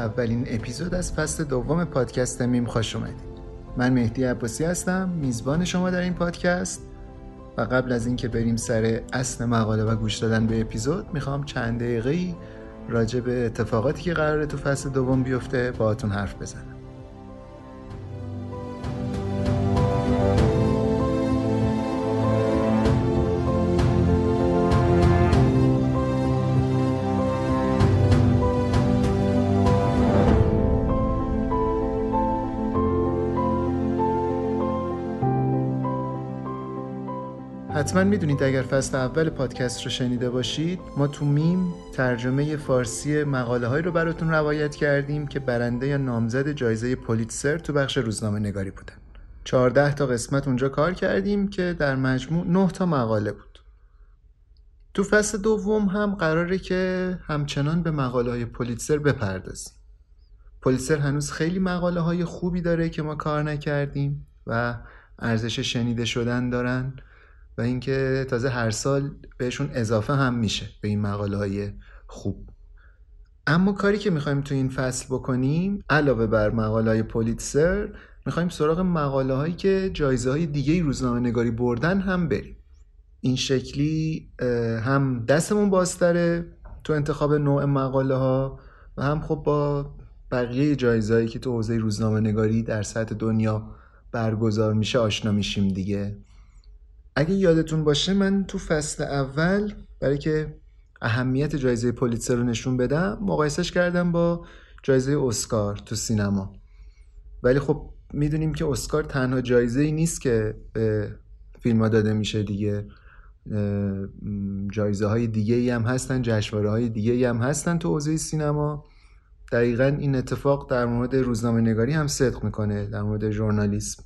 اولین اپیزود از فصل دوم پادکست میم خوش اومدید. من مهدی عباسی هستم میزبان شما در این پادکست. و قبل از اینکه بریم سر اصل مقاله و گوش دادن به اپیزود می‌خوام چند دقیقه راجع به اتفاقاتی که قراره تو فصل دوم بیفته باهاتون حرف بزنم. حتما می‌دونید اگر فصل اول پادکست رو شنیده باشید ما تو میم ترجمه فارسی مقاله های رو براتون روایت کردیم که برنده یا نامزد جایزه پولیتسر تو بخش روزنامه نگاری بودن. 14 تا قسمت اونجا کار کردیم که در مجموع 9 تا مقاله بود. تو فصل دوم هم قراره که همچنان به مقاله های پولیتسر بپردازیم. پولیتسر هنوز خیلی مقاله های خوبی داره که ما کار نکردیم و ارزش شنیده شدن دارن. و اینکه تازه هر سال بهشون اضافه هم میشه به این مقاله های خوب. اما کاری که می‌خوایم تو این فصل بکنیم علاوه بر مقاله های پولیتسر می‌خوایم سراغ مقاله هایی که جایزه های دیگه روزنامه نگاری بردن هم بریم. این شکلی هم دستمون بازتره تو انتخاب نوع مقاله ها و هم خب با بقیه جایزهایی که تو حوزه روزنامه نگاری در سطح دنیا برگزار میشه آشنا میشیم دیگه. اگه یادتون باشه من تو فصل اول برای که اهمیت جایزه پولیتسر رو نشون بدم مقایسش کردم با جایزه اسکار تو سینما. ولی خب می‌دونیم که اسکار تنها جایزه ای نیست که به فیلم داده میشه دیگه. جایزه های دیگه ای هم هستن جشنواره های دیگه ای هم هستن تو حوزه سینما. دقیقا این اتفاق در مورد روزنامه نگاری هم صدق می‌کنه در مورد ژورنالیسم.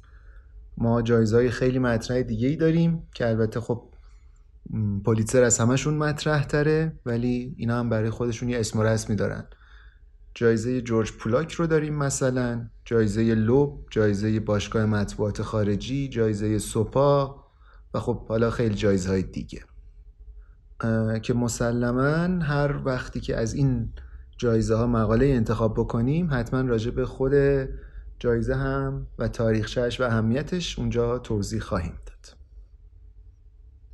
ما جایزهای خیلی مطرح دیگه ای داریم که البته خب پولیتسر از همشون مطرح تره ولی اینا هم برای خودشون یه اسم و رسمی دارن. جایزه جورج پولاک رو داریم مثلا جایزه لوب جایزه باشگاه مطبوعات خارجی جایزه سوپا و خب حالا خیلی جایزه های دیگه که مسلما هر وقتی که از این جایزه ها مقاله انتخاب بکنیم حتما راجع به خود جایزه هم و تاریخچهش و اهمیتش اونجا توضیح خواهیم داد.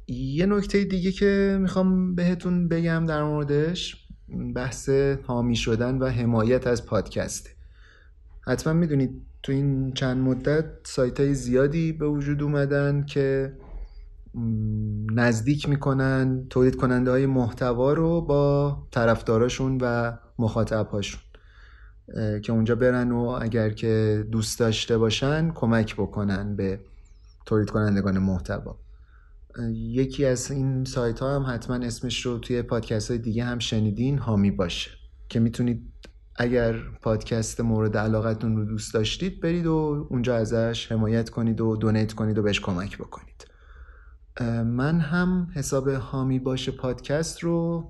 یه نکته دیگه که می‌خوام بهتون بگم در موردش بحث حامی شدن و حمایت از پادکسته حتما می‌دونید تو این چند مدت سایت های زیادی به وجود اومدن که نزدیک می‌کنن تولید کننده های محتوا رو با طرفداراشون و مخاطبهاشون. که اونجا برن و اگر که دوست داشته باشن کمک بکنن به تولید کنندگان محتوا. یکی از این سایت ها هم حتما اسمش رو توی پادکست های دیگه هم شنیدین هامی باشه. که می‌تونید اگر پادکست مورد علاقتون رو دوست داشتید برید و اونجا ازش حمایت کنید و دونیت کنید و بهش کمک بکنید. من هم حساب هامی باشه پادکست رو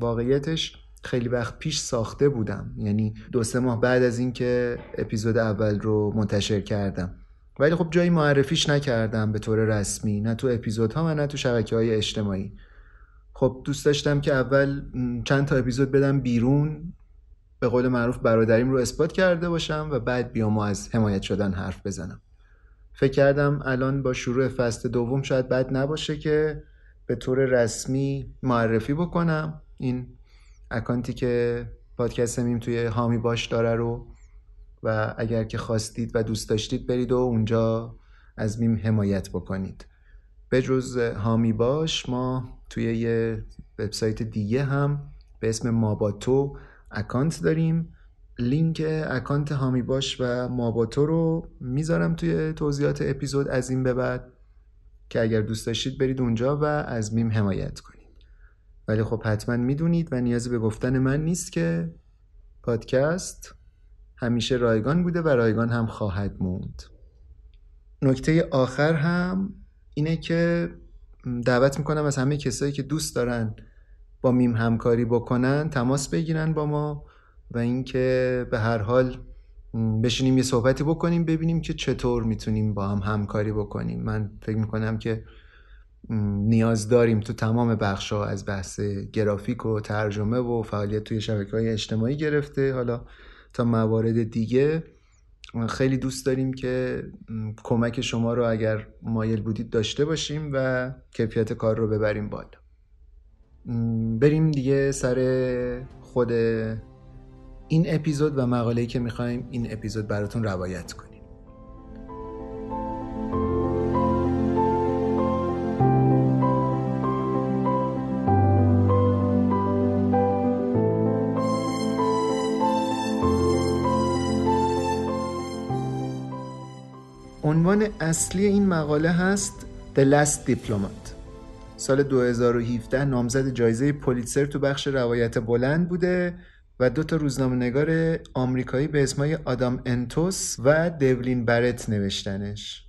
واقعیتش خیلی وقت پیش ساخته بودم. یعنی دو سه ماه بعد از اینکه اپیزود اول رو منتشر کردم. ولی خب جایی معرفیش نکردم به طور رسمی. نه تو اپیزودها و نه تو شبکه های اجتماعی. خب دوست داشتم که اول چند تا اپیزود بدم بیرون. به قول معروف برادریم رو اثبات کرده باشم و بعد بیام از حمایت شدن حرف بزنم. فکر کردم الان با شروع فصل دوم شاید بد نباشه که به طور رسمی معرفی بکنم. این اکانتی که پادکست میم توی حامی باش داره رو و اگر که خواستید و دوست داشتید برید و اونجا از میم حمایت بکنید. به جز حامی باش ما توی یه وبسایت دیگه هم به اسم ماباتو اکانت داریم. لینک اکانت حامی باش و ماباتو رو می‌ذارم توی توضیحات اپیزود از این به بعد که اگر دوست داشتید برید اونجا و از میم حمایت کنید. ولی خب حتما می‌دونید و نیازی به گفتن من نیست که پادکست همیشه رایگان بوده و رایگان هم خواهد موند. نکته آخر هم اینه که دعوت می‌کنم از همه کسایی که دوست دارن با میم همکاری بکنن تماس بگیرن با ما و اینکه به هر حال بشینیم یه صحبتی بکنیم ببینیم که چطور می‌تونیم با هم همکاری بکنیم. من فکر می‌کنم که نیاز داریم تو تمام بخش ها از بحث گرافیک و ترجمه و فعالیت توی شبکه های اجتماعی گرفته. حالا تا موارد دیگه خیلی دوست داریم که کمک شما رو اگر مایل بودید داشته باشیم و کیفیت کار رو ببریم بالا. بریم دیگه سر خود این اپیزود و مقاله‌ای که می‌خوایم این اپیزود براتون روایت کنیم. عنوان اصلی این مقاله هست The Last Diplomat. سال 2017 نامزد جایزه پولیتسر تو بخش روایت بلند بوده و دو تا روزنامه نگار آمریکایی به اسمای آدام انتوس و دیولین برت نوشتنش.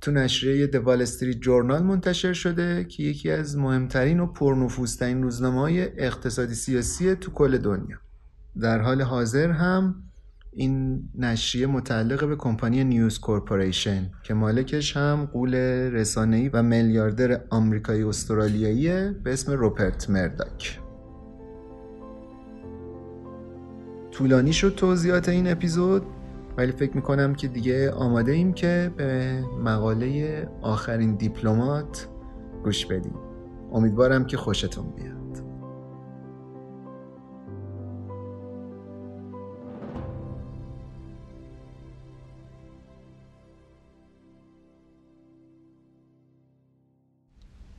تو نشریه دوال استریت جورنال منتشر شده که یکی از مهمترین و پرنفوذترین روزنامه های اقتصادی سیاسی تو کل دنیا. در حال حاضر هم این نشریه متعلق به کمپانی نیوز کورپوریشن که مالکش هم قول رسانه‌ای و میلیاردر آمریکایی استرالیایی به اسم روپرت مرداک. طولانی شد توضیحات این اپیزود ولی فکر می‌کنم که دیگه آماده ایم که به مقاله آخرین دیپلمات گوش بدیم. امیدوارم که خوشتون بیاد.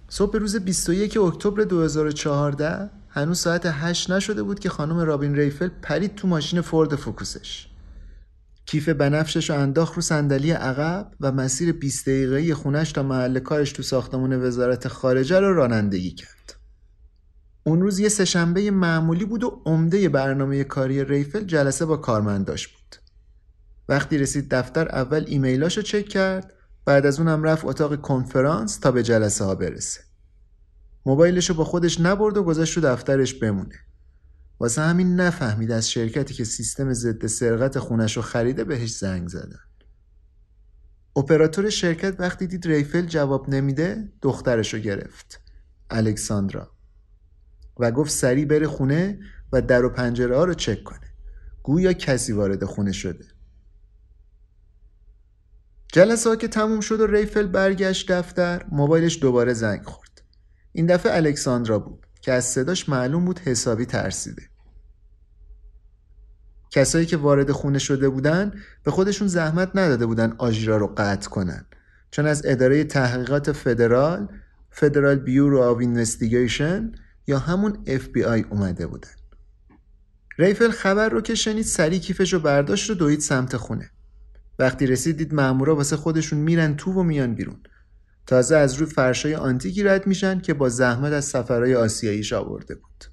صبح روز 21 اکتبر 2014 هنوز ساعت 8 نشده بود که خانم رابین ریفل پرید تو ماشین فورد فوکوسش کیف بنفشش رو انداخت رو صندلی عقب و مسیر 20 دقیقه‌ای خونش تا محل کارش تو ساختمون وزارت خارجه رو رانندگی کرد. اون روز یه سهشنبه معمولی بود و عمده برنامه کاری ریفل جلسه با کارمنداش بود. وقتی رسید دفتر اول ایمیلاشو چک کرد بعد از اونم رفت اتاق کنفرانس تا به جلسه ها برسه. موبایلشو با خودش نبرد و گذاشت رو دفترش بمونه. واسه همین نفهمید از شرکتی که سیستم ضد سرقت خونش رو خریده بهش زنگ زدن. اپراتور شرکت وقتی دید ریفل جواب نمیده دخترش رو گرفت. الکساندرا. و گفت سریع بره خونه و در و پنجره ها رو چک کنه. گویا کسی وارد خونه شده. جلسه ها که تموم شد و ریفل برگشت دفتر موبایلش دوباره زنگ خورد. این دفعه الکساندرا بود. که از صداش معلوم بود حسابی ترسیده کسایی که وارد خونه شده بودن به خودشون زحمت نداده بودن آژیرا رو قطع کنن چون از اداره تحقیقات فدرال Federal Bureau of Investigation یا همون FBI اومده بودن ریفل خبر رو که شنید سریع کیفش رو برداشت و دوید سمت خونه وقتی رسید دید مامورا واسه خودشون میرن تو و میان بیرون. تازه از روی فرشای آنتیکی رد میشن که با زحمت از سفرهای آسیاییش آورده بود.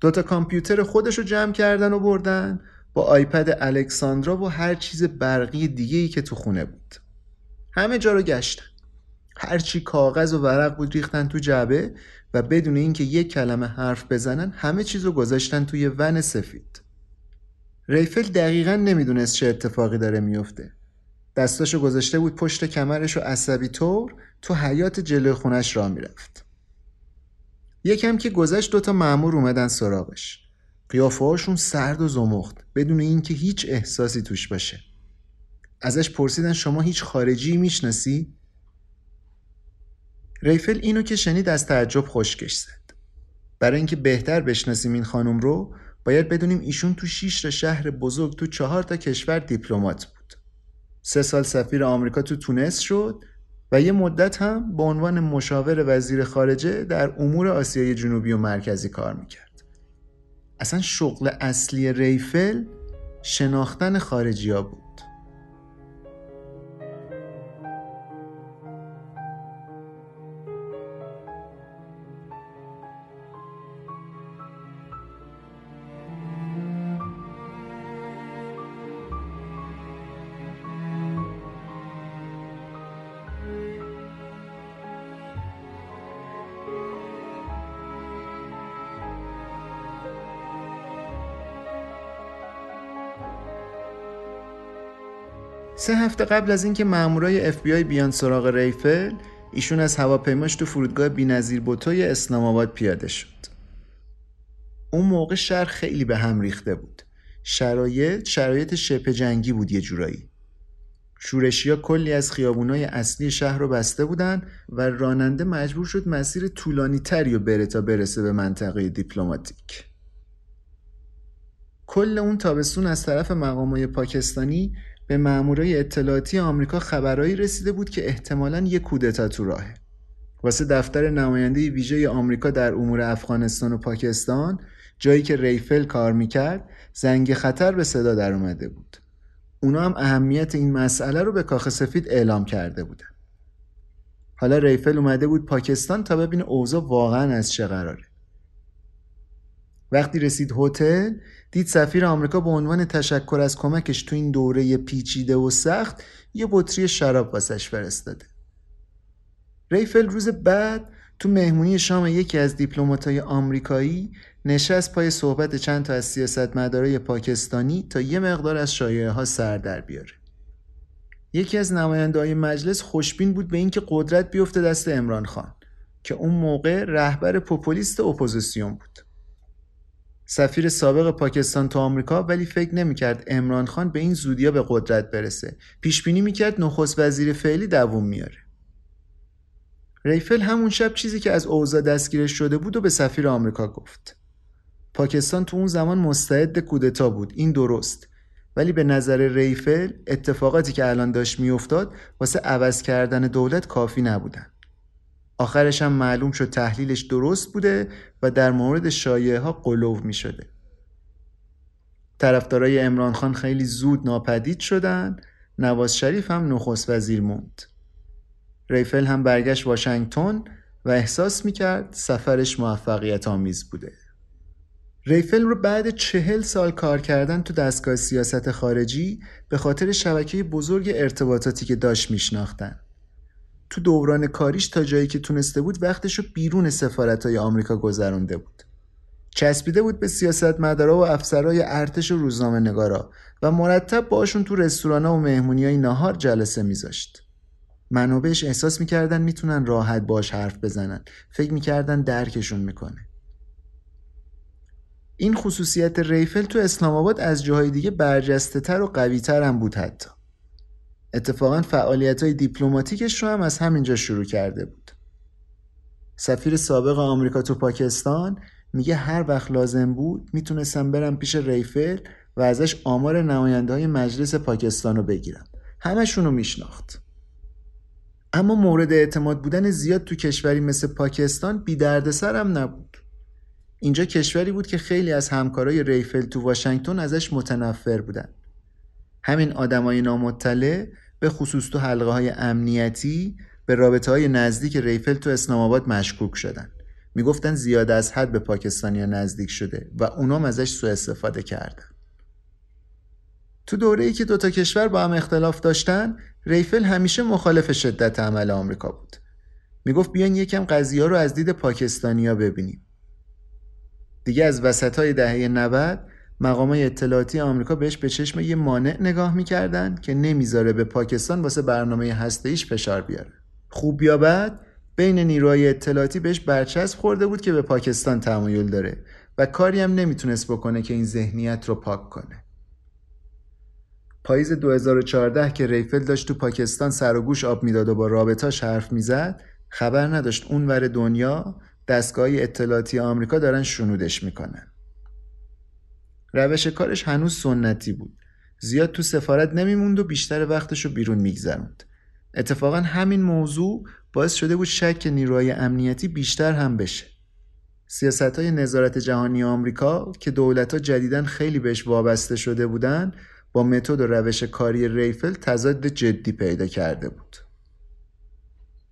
دوتا کامپیوتر خودش رو جمع کردن و بردن با آیپد الکساندرا و هر چیز برقی دیگه ای که تو خونه بود. همه جا رو گشتن. هرچی کاغذ و ورق بود ریختن تو جعبه و بدون اینکه یک کلمه حرف بزنن همه چیز رو گذاشتن توی ون سفید. ریفل دقیقا نمی‌دونست چه اتفاقی داره میفته دستاشو گذاشته بود پشت کمرش و عصبی طور تو حیات جلوی خونش را می‌رفت. یکم که گذشت دوتا معمور اومدن سراغش. قیافه هاشون سرد و زمخت بدون اینکه هیچ احساسی توش باشه. ازش پرسیدن شما هیچ خارجی می‌شناسی؟ ریفل اینو که شنید از تعجب خشکش زد. برای اینکه بهتر بشناسیم این خانم رو باید بدونیم ایشون تو 6 تا شهر بزرگ تو چهار تا کشور دیپلمات بود. سه سال سفیر آمریکا تو تونس شد و یه مدت هم به عنوان مشاور وزیر خارجه در امور آسیای جنوبی و مرکزی کار می‌کرد. اصلا شغل اصلی ریفل شناختن خارجی ها بود. سه هفته قبل از اینکه مامورای اف بی آی بیان سراغ ریفل ایشون از هواپیماش تو فرودگاه بینظیر بوتوی اسلام آباد پیاده شد. اون موقع شهر خیلی به هم ریخته بود. شرایط شرایط شبه جنگی بود یه جورایی. شورشی ها کلی از خیابونای اصلی شهر رو بسته بودن و راننده مجبور شد مسیر طولانی تری رو بره تا برسه به منطقه دیپلماتیک. کل اون تابستون از طرف مقامای پاکستانی به مامورای اطلاعاتی آمریکا خبرایی رسیده بود که احتمالا یک کودتا تو راهه واسه دفتر نماینده ویژه آمریکا در امور افغانستان و پاکستان جایی که ریفل کار می‌کرد زنگ خطر به صدا در اومده بود. اونا هم اهمیت این مسئله رو به کاخ سفید اعلام کرده بودن. حالا ریفل اومده بود پاکستان تا ببینه اوضاع واقعا از چه قراره. وقتی رسید هتل دید سفیر آمریکا به عنوان تشکر از کمکش تو این دوره پیچیده و سخت یه بطری شراب واسش فرستاده. ریفل روز بعد تو مهمونی شام یکی از دیپلماتای آمریکایی نشست پای صحبت چند تا از سیاستمدارای پاکستانی تا یه مقدار از شایعه ها سر در بیاره. یکی از نماینده مجلس خوشبین بود به اینکه قدرت بیفته دست امران خان که اون موقع رهبر پوپولیست اپوزیسیون بود. سفیر سابق پاکستان تو آمریکا ولی فکر نمی‌کرد عمران خان به این زودیا به قدرت برسه. پیش بینی می‌کرد نخست وزیر فعلی دووم میاره ریفل همون شب چیزی که از اوضاع دستگیرش شده بود و به سفیر آمریکا گفت. پاکستان تو اون زمان مستعد کودتا بود. این درست. ولی به نظر ریفل اتفاقاتی که الان داشت میافتاد واسه عوض کردن دولت کافی نبودن. آخرش هم معلوم شد تحلیلش درست بوده و در مورد شایعه ها قلوب می شده. طرفدارای امران خان خیلی زود ناپدید شدن نواز شریف هم نخست وزیر موند. ریفل هم برگشت واشنگتن و احساس می کرد سفرش موفقیت آمیز بوده. ریفل رو بعد چهل سال کار کردن تو دستگاه سیاست خارجی به خاطر شبکه بزرگ ارتباطاتی که داشت میشناختن. تو دوران کاریش تا جایی که تونسته بود وقتش رو بیرون سفارت های آمریکا گذرانده بود. چسبیده بود به سیاست مدارا و افسرهای ارتش و روزنامه نگارا و مرتب باشون تو رستوران و مهمونی های نهار جلسه میذاشت. منابعش احساس می‌کردن می‌تونن راحت باش حرف بزنن. فکر می‌کردن درکشون می‌کنه. این خصوصیت ریفل تو اسلام آباد از جاهای دیگه برجسته تر و قوی تر هم بود حتی. اتفاقا فعالیت های دیپلماتیکش رو هم از همینجا شروع کرده بود. سفیر سابق آمریکا تو پاکستان میگه هر وقت لازم بود می‌تونستم برم پیش ریفل و ازش آمار نماینده های مجلس پاکستان رو بگیرم. همشون رو میشناخت. اما مورد اعتماد بودن زیاد تو کشوری مثل پاکستان بی دردسر هم نبود. اینجا کشوری بود که خیلی از همکارای ریفل تو واشنگتن ازش متنفر بودن. همین آدمای نامطلع به خصوص تو حلقه های امنیتی به رابطه های نزدیک ریفل تو اسلام آباد مشکوک شدن. می‌گفتن زیاد از حد به پاکستانیا نزدیک شده و اونام ازش سوء استفاده کردن. تو دوره ای که دوتا کشور با هم اختلاف داشتن ریفل همیشه مخالف شدت عمل آمریکا بود. می‌گفت بیان یکم قضیه رو از دید پاکستانیا ببینیم. دیگه از وسط های دهه 90 مقام اطلاعاتی آمریکا بهش به چشم یه مانع نگاه می‌کردن که نمی‌ذاره به پاکستان واسه برنامه هسته‌ایش فشار بیاره. خوب یا بد بین نیروهای اطلاعاتی بهش برچسب خورده بود که به پاکستان تمایل داره و کاری هم نمی‌تونست بکنه که این ذهنیت رو پاک کنه. پاییز 2014 که ریفل داشت تو پاکستان سر و گوش آب می‌داد و با رابطاش حرف می‌زد خبر نداشت. اونور دنیا دستگاه اطلاعاتی آمریکا دارن شنودش می‌کنن. روش کارش هنوز سنتی بود. زیاد تو سفارت نمیموند و بیشتر وقتش رو بیرون میگذروند. اتفاقا همین موضوع باعث شده بود شک نیروهای امنیتی بیشتر هم بشه. سیاست های نظارت جهانی آمریکا که دولت ها جدیدن خیلی بهش وابسته شده بودن با متد و روش کاری ریفل تضاد جدی پیدا کرده بود.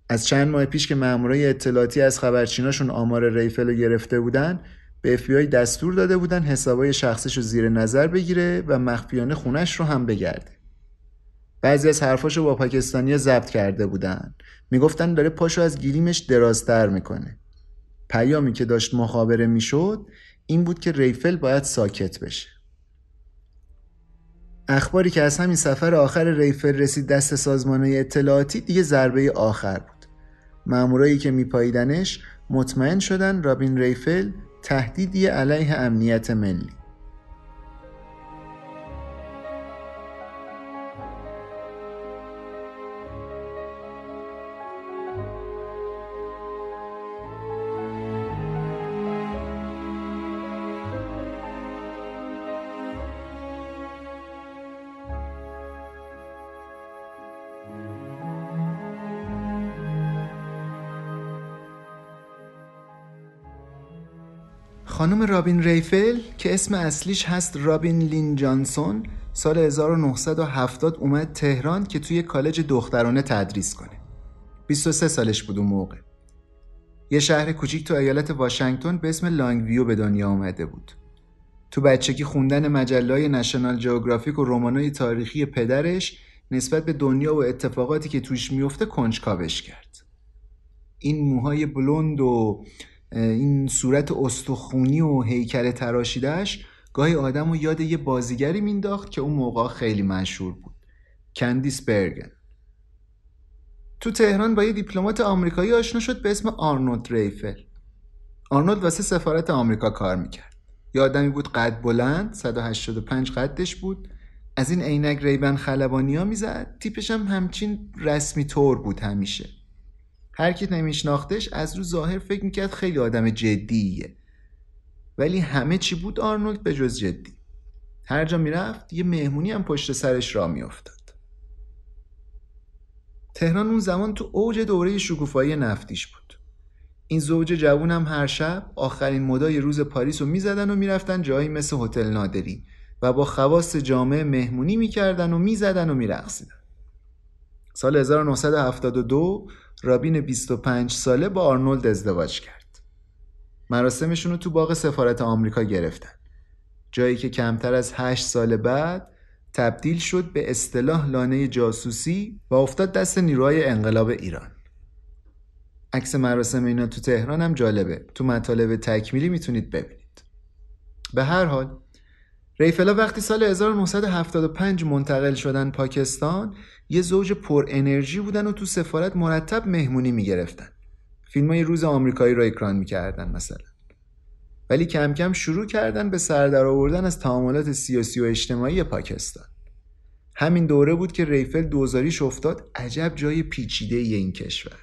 از چند ماه پیش که مامورای اطلاعاتی از خبرچیناشون آمار ریفل رو گرفته بودن به اف دستور داده بودن حسابای شخصیش رو زیر نظر بگیره و مخفیانه خونش رو هم بگرده. بعضی از حرفاشو با پاکستانی ضبط کرده بودن. می‌گفتن داره پاشو از گلیمش درازتر می‌کنه. پیامی که داشت مخابره می‌شد این بود که ریفل باید ساکت بشه. اخباری که از همین سفر آخر ریفل رسید دست سازمانای اطلاعاتی دیگه ضربه آخر بود. مامورایی که میپاییدنش مطمئن شدن رابین ریفل تهدیدی علیه امنیت ملی. خانم رابین ریفل که اسم اصلیش هست رابین لین جانسون سال 1970 اومد تهران که توی کالج دخترانه تدریس کنه. 23 سالش بود اون موقع. یه شهر کوچیک تو ایالت واشنگتن به اسم لانگ ویو به دنیا آمده بود. تو بچگی خوندن مجلای نشنال جئوگرافیک و رمانای تاریخی پدرش نسبت به دنیا و اتفاقاتی که توش میفته کنجکاوش کرد. این موهای بلوند و این صورت استخونی و هیکل تراشیدهش گاهی آدم و یاد یه بازیگری مینداخت که اون موقع خیلی مشهور بود. کندیس برگن. تو تهران با یه دیپلمات آمریکایی آشنا شد به اسم آرنولد ریفل. آرنولد واسه سفارت آمریکا کار می‌کرد. یه آدمی بود قد بلند 185 قدش بود. از این عینک Ray-Ban خلبانی ها می‌زد. تیپش هم همچین رسمی طور بود همیشه. هر کی نمیشناختش از رو ظاهر فکر می‌کرد خیلی آدم جدیه. ولی همه چی بود آرنولد به جز جدی. هر جا می‌رفت یه مهمونی هم پشت سرش را میافتاد. تهران اون زمان تو اوج دوره شکوفایی نفتیش بود. این زوج جوون هم هر شب آخرین مدای روز پاریس رو می‌زدن و می‌رفتن جایی مثل هتل نادری و با خواست جامعه مهمونی می‌کردن و می‌زدن و میرقصیدن. سال 1972 رابین 25 ساله با آرنولد ازدواج کرد. مراسمشون رو تو باغ سفارت آمریکا گرفتن. جایی که کمتر از 8 سال بعد تبدیل شد به اصطلاح لانه جاسوسی و افتاد دست نیروهای انقلاب ایران. عکس مراسم اینا تو تهران هم جالبه. تو مطالب تکمیلی می‌تونید ببینید. به هر حال ریفلا وقتی سال 1975 منتقل شدن پاکستان یه زوج پر انرژی بودن و تو سفارت مرتب مهمونی می‌گرفتن. فیلم های روز آمریکایی را اکران می‌کردن مثلا. ولی کم کم شروع کردن به سردر آوردن از تعاملات سیاسی و اجتماعی پاکستان. همین دوره بود که ریفل دوزاریش افتاد عجب جای پیچیده ای این کشور.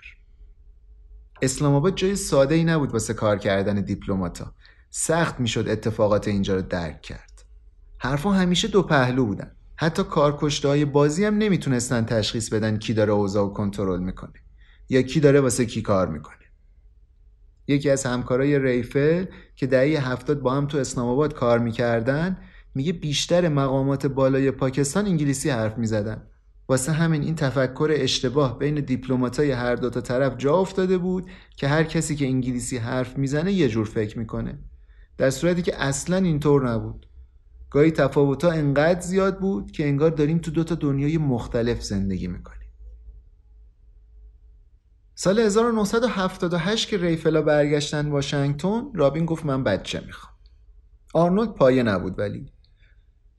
اسلام آباد جای ساده ای نبود واسه کار کردن دیپلماتا. سخت می‌شد اتفاقات اینجا رو درک کرد. حرفا همیشه دو پهلو بودن. حتی کارکشته بازی هم نمی‌تونستن تشخیص بدن کی داره اوضاع و کنترل می‌کنه یا کی داره واسه کی کار می‌کنه. یکی از همکارای ریفل که دهه هفتاد با هم تو اسلام آباد کار می‌کردن میگه بیشتر مقامات بالای پاکستان انگلیسی حرف می‌زدن. واسه همین این تفکر اشتباه بین دیپلماتای هر دو تا طرف جا افتاده بود که هر کسی که انگلیسی حرف می‌زنه یه جور فکر می‌کنه. در صورتی که اصلا اینطور نبود. گاهی تفاوتها انقدر زیاد بود که انگار داریم تو دو تا دنیای مختلف زندگی می‌کنیم. سال 1978 که ریفلا برگشتن واشنگتن رابین گفت من بچه می‌خوام. آرنولد پایه نبود ولی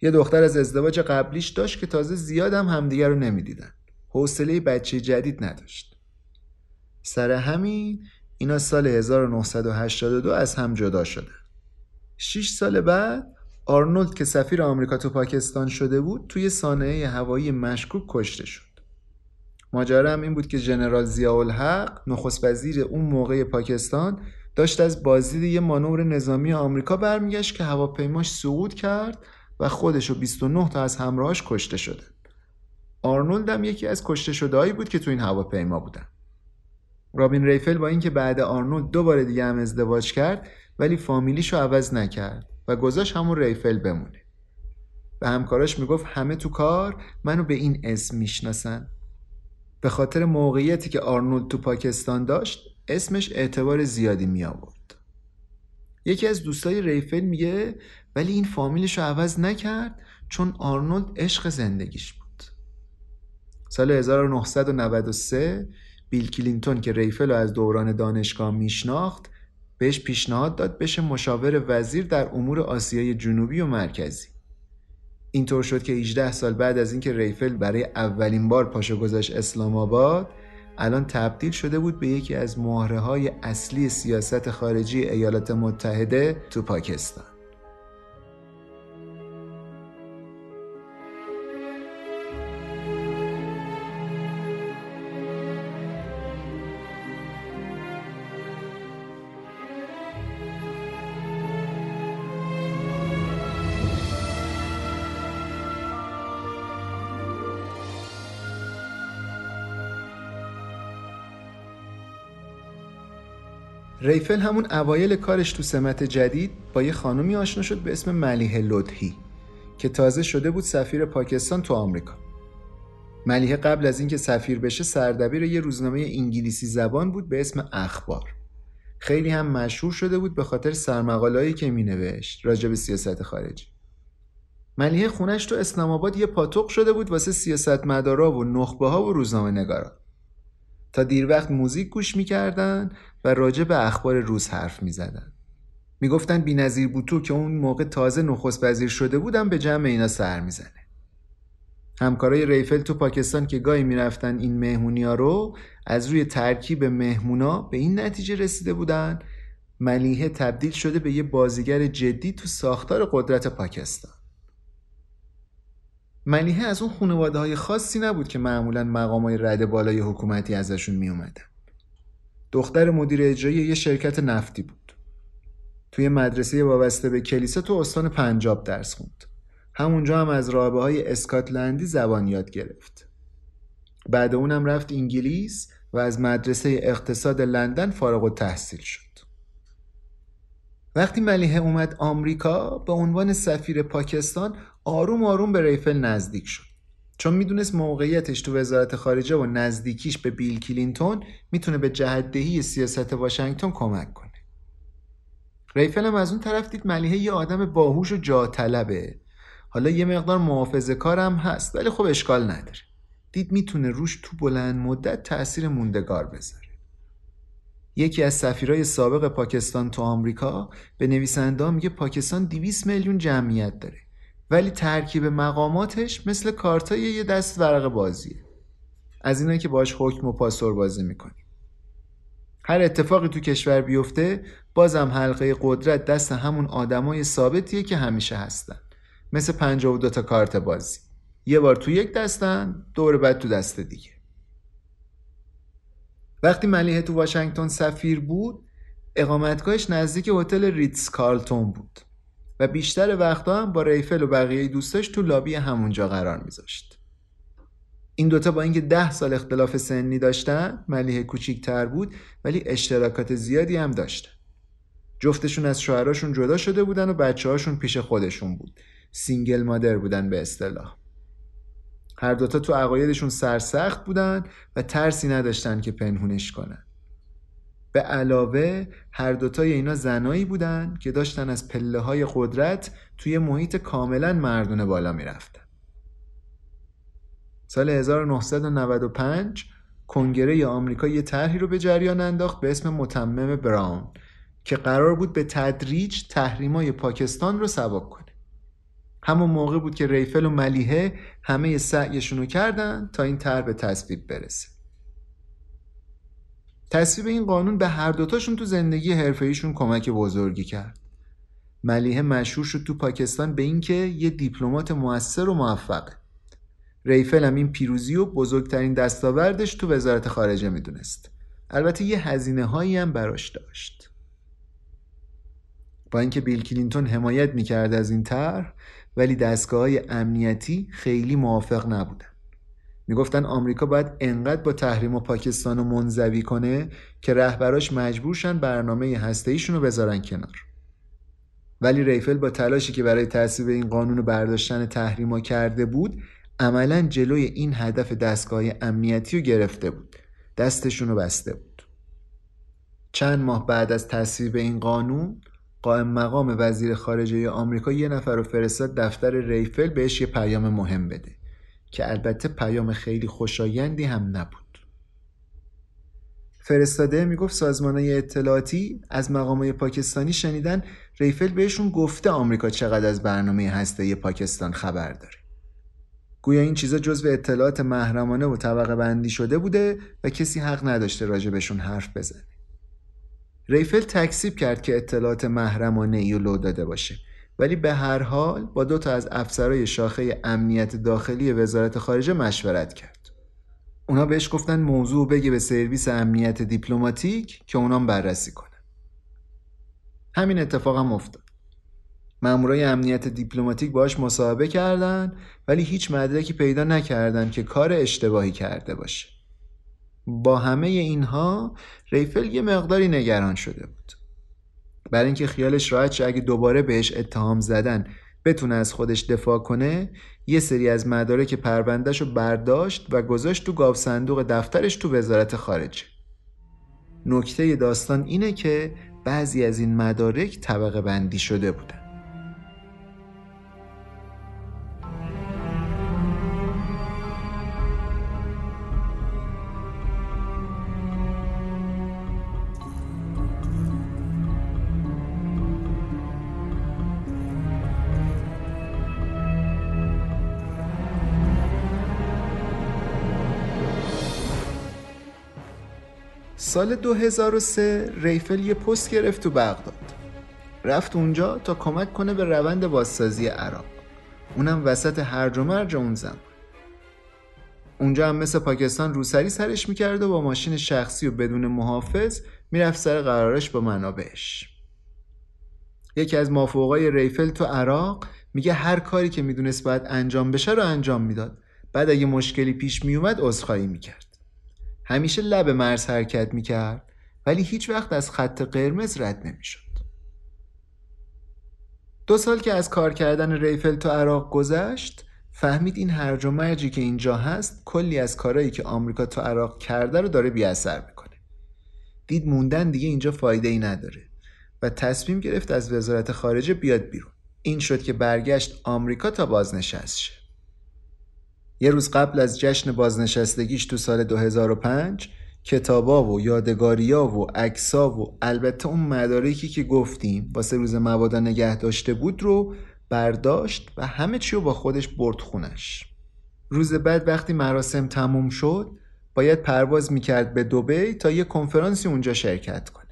یه دختر از ازدواج قبلیش داشت که تازه زیادم همدیگر رو نمی‌دیدن. حوصله بچه جدید نداشت. سر همین اینا سال 1982 از هم جدا شدن. 6 سال بعد آرنولد که سفیر آمریکا تو پاکستان شده بود توی سانحه هوایی مشکوک کشته شد. ماجرا هم این بود که ژنرال ضیاءالحق نخست وزیر اون موقع پاکستان داشت از بازدید یه مانور نظامی آمریکا برمیگشت که هواپیماش سقوط کرد و خودش و 29 تا از همراهاش کشته شده. آرنولد هم یکی از کشته شدهایی بود که تو این هواپیما بودن. رابین ریفل با اینکه بعد آرنولد دوباره دیگه هم ازدواج کرد ولی فامیلیشو عوض نکرد. و گذاشت همون ریفل بمونه به همکاراش می‌گفت همه تو کار منو به این اسم می‌شناسن به خاطر موقعیتی که آرنولد تو پاکستان داشت اسمش اعتبار زیادی می آورد. یکی از دوستای ریفل میگه ولی این فامیلش رو عوض نکرد چون آرنولد عشق زندگیش بود. سال 1993 بیل کلینتون که ریفل رو از دوران دانشگاه میشناخت بهش پیشنهاد داد بشه مشاور وزیر در امور آسیای جنوبی و مرکزی. اینطور شد که 18 سال بعد از اینکه ریفل برای اولین بار پاشو گذاشت اسلام آباد الان تبدیل شده بود به یکی از مهره های اصلی سیاست خارجی ایالات متحده تو پاکستان ریفل همون اوایل کارش تو سمت جدید با یه خانومی آشنا شد به اسم ملیه لطهی که تازه شده بود سفیر پاکستان تو آمریکا. ملیه قبل از اینکه سفیر بشه سردبیر یه روزنامه انگلیسی زبان بود به اسم اخبار. خیلی هم مشهور شده بود به خاطر سرمقالهایی که می نوشت راجع به سیاست خارجی. ملیه خونش تو اسلام آباد یه پاتوق شده بود واسه سیاست مدارا و نخبه ها و روزنامه نگارا تا دیر وقت موزیک گوش می‌کردن راجع به اخبار روز حرف می‌زدن. می‌گفتن بینظیر بوتو که اون موقع تازه نخست وزیر شده بودن به جمع اینا سر می‌زنه. همکارای ریفل تو پاکستان که گاهی می‌رفتن این مهمونی ها رو از روی ترکیب مهمونا به این نتیجه رسیده بودن. ملیحه تبدیل شده به یه بازیگر جدی تو ساختار قدرت پاکستان. ملیحه از اون خانواده های خاصی نبود که معمولا مقام های رد بالای حکومتی ازشون می اومدن. دختر مدیر اجرایی یه شرکت نفتی بود. توی مدرسه وابسته به کلیسا تو استان پنجاب درس خوند. همونجا هم از رابه های اسکاتلندی زبان یاد گرفت. بعد اونم رفت انگلیس و از مدرسه اقتصاد لندن فارغ و تحصیل شد. وقتی ملیحه اومد آمریکا به عنوان سفیر پاکستان آروم آروم به ریفل نزدیک شد چون می‌دونست موقعیتش تو وزارت خارجه و نزدیکیش به بیل کلینتون می‌تونه به جهدهی سیاست واشنگتن کمک کنه. ریفل هم از اون طرف دید ملیحه یه آدم باهوش و جا طلبه حالا یه مقدار محافظه کارم هست ولی خب اشکال نداره. دید می‌تونه روش تو بلند مدت تاثیر موندگار بذاره. یکی از سفیرای سابق پاکستان تو آمریکا به نویسنده میگه پاکستان 200 میلیون جمعیت داره. ولی ترکیب مقاماتش مثل کارتای یه دست ورق بازیه. از اینایی که باش حکم و پاسور بازی می‌کنی. هر اتفاقی تو کشور بیفته بازم حلقه قدرت دست همون آدمای ثابتیه که همیشه هستن. مثل 52 تا کارت بازی. یه بار تو یک دستن دور بعد تو دست دیگه. وقتی ملیحه تو واشنگتن سفیر بود اقامتگاهش نزدیک هتل ریتز کارلتون بود. و بیشتر وقتا هم با ریفل و بقیه دوستاش تو لابی همونجا قرار میذاشت. این دوتا با اینکه ده سال اختلاف سنی داشتن ملیحه کوچیکتر بود ولی اشتراکات زیادی هم داشتن. جفتشون از شوهراشون جدا شده بودن و بچه هاشون پیش خودشون بود. single مادر بودن به اصطلاح. هر دوتا تو عقایدشون سرسخت بودن و ترسی نداشتن که پنهونش کنن. به علاوه هر دوتای اینا زنایی بودن که داشتن از پله های قدرت توی محیط کاملا مردونه بالا می‌رفتن. سال 1995 کنگره آمریکا یه طرحی رو به جریان انداخت به اسم متمم براون که قرار بود به تدریج تحریمای پاکستان رو سبک کنه. همون موقع بود که ریفل و ملیحه همه سعیشون رو کردن تا این طرح به تصویب برسه. تصویب این قانون به هر دوتاشون تو زندگی حرفه‌ایشون کمک بزرگی کرد. ملیحه مشهور شد تو پاکستان به اینکه یه دیپلمات موثر و موفقه ریفل هم این پیروزی و بزرگترین دستاوردش تو وزارت خارجه می‌دونست. البته یه هزینه هایی هم براش داشت. با اینکه بیل کلینتون حمایت می‌کرد از این طرح ولی دستگاه های امنیتی خیلی موافق نبودن. می‌گفتن آمریکا باید انقدر با تحریم و پاکستان رو منزوی کنه که رهبراش مجبورشن برنامه هستهیشون رو بذارن کنار. ولی ریفل با تلاشی که برای تصویب این قانون برداشتن تحریما کرده بود عملا جلوی این هدف دستگاه امنیتی رو گرفته بود. دستشون رو بسته بود. چند ماه بعد از تصویب این قانون قائم مقام وزیر خارجه آمریکا یه نفر رو فرستاد دفتر ریفل بهش یه پیام مهم بده. که البته پیام خیلی خوشایندی هم نبود. فرستاده می‌گفت سازمانهای اطلاعاتی از مقامای پاکستانی شنیدن ریفل بهشون گفته آمریکا چقدر از برنامه هسته پاکستان خبر داره. گویا این چیزا جزو اطلاعات محرمانه و طبقه بندی شده بوده و کسی حق نداشته راجبشون حرف بزنه. ریفل تکسیب کرد که اطلاعات محرمانه ای لو داده باشه. ولی به هر حال با دو تا از افسرهای شاخه امنیت داخلی وزارت خارجه مشورت کرد. اونا بهش گفتن موضوع بگه به سرویس امنیت دیپلماتیک که اونام بررسی کنه. همین اتفاق هم افتاد. مامورای امنیت دیپلماتیک باش مصاحبه کردن ولی هیچ مدرکی پیدا نکردن که کار اشتباهی کرده باشه. با همه اینها ریفل یه مقداری نگران شده بود. برای اینکه خیالش راحت شه اگه دوباره بهش اتهام زدن بتونه از خودش دفاع کنه یه سری از مدارک پروندهش رو برداشت و گذاشت تو گاو صندوق دفترش تو وزارت خارجه. نکته داستان اینه که بعضی از این مدارک طبقه بندی شده بودن. سال 2003 ریفل یه پست گرفت تو بغداد. رفت اونجا تا کمک کنه به روند بازسازی عراق. اونم وسط هرج و مرج اون زمان. اونجا هم مثل پاکستان روسری سرش می‌کرد و با ماشین شخصی و بدون محافظ می‌رفت سر قرارش با منابعش. یکی از مافوقای ریفل تو عراق میگه هر کاری که می‌دونست باید انجام بشه رو انجام می‌داد. بعد اگه مشکلی پیش میومد عذرخواهی می‌کرد. همیشه لب مرز حرکت می‌کرد ولی هیچ وقت از خط قرمز رد نمی‌شد. دو سال که از کار کردن ریفل تو عراق گذشت فهمید این هرج و مرجی که اینجا هست کلی از کارهایی که آمریکا تو عراق کرده رو داره بی اثر می‌کنه. دید موندن دیگه اینجا فایده ای نداره و تصمیم گرفت از وزارت خارجه بیاد بیرون. این شد که برگشت آمریکا تا بازنشست شه. یه روز قبل از جشن بازنشستگیش تو سال 2005 کتابا و یادگاریا و عکسا و البته اون مدارکی که گفتیم واسه روز مبادا نگه داشته بود رو برداشت و همه چی رو با خودش برد خونش. روز بعد وقتی مراسم تموم شد باید پرواز می‌کرد به دوبی تا یه کنفرانسی اونجا شرکت کنه.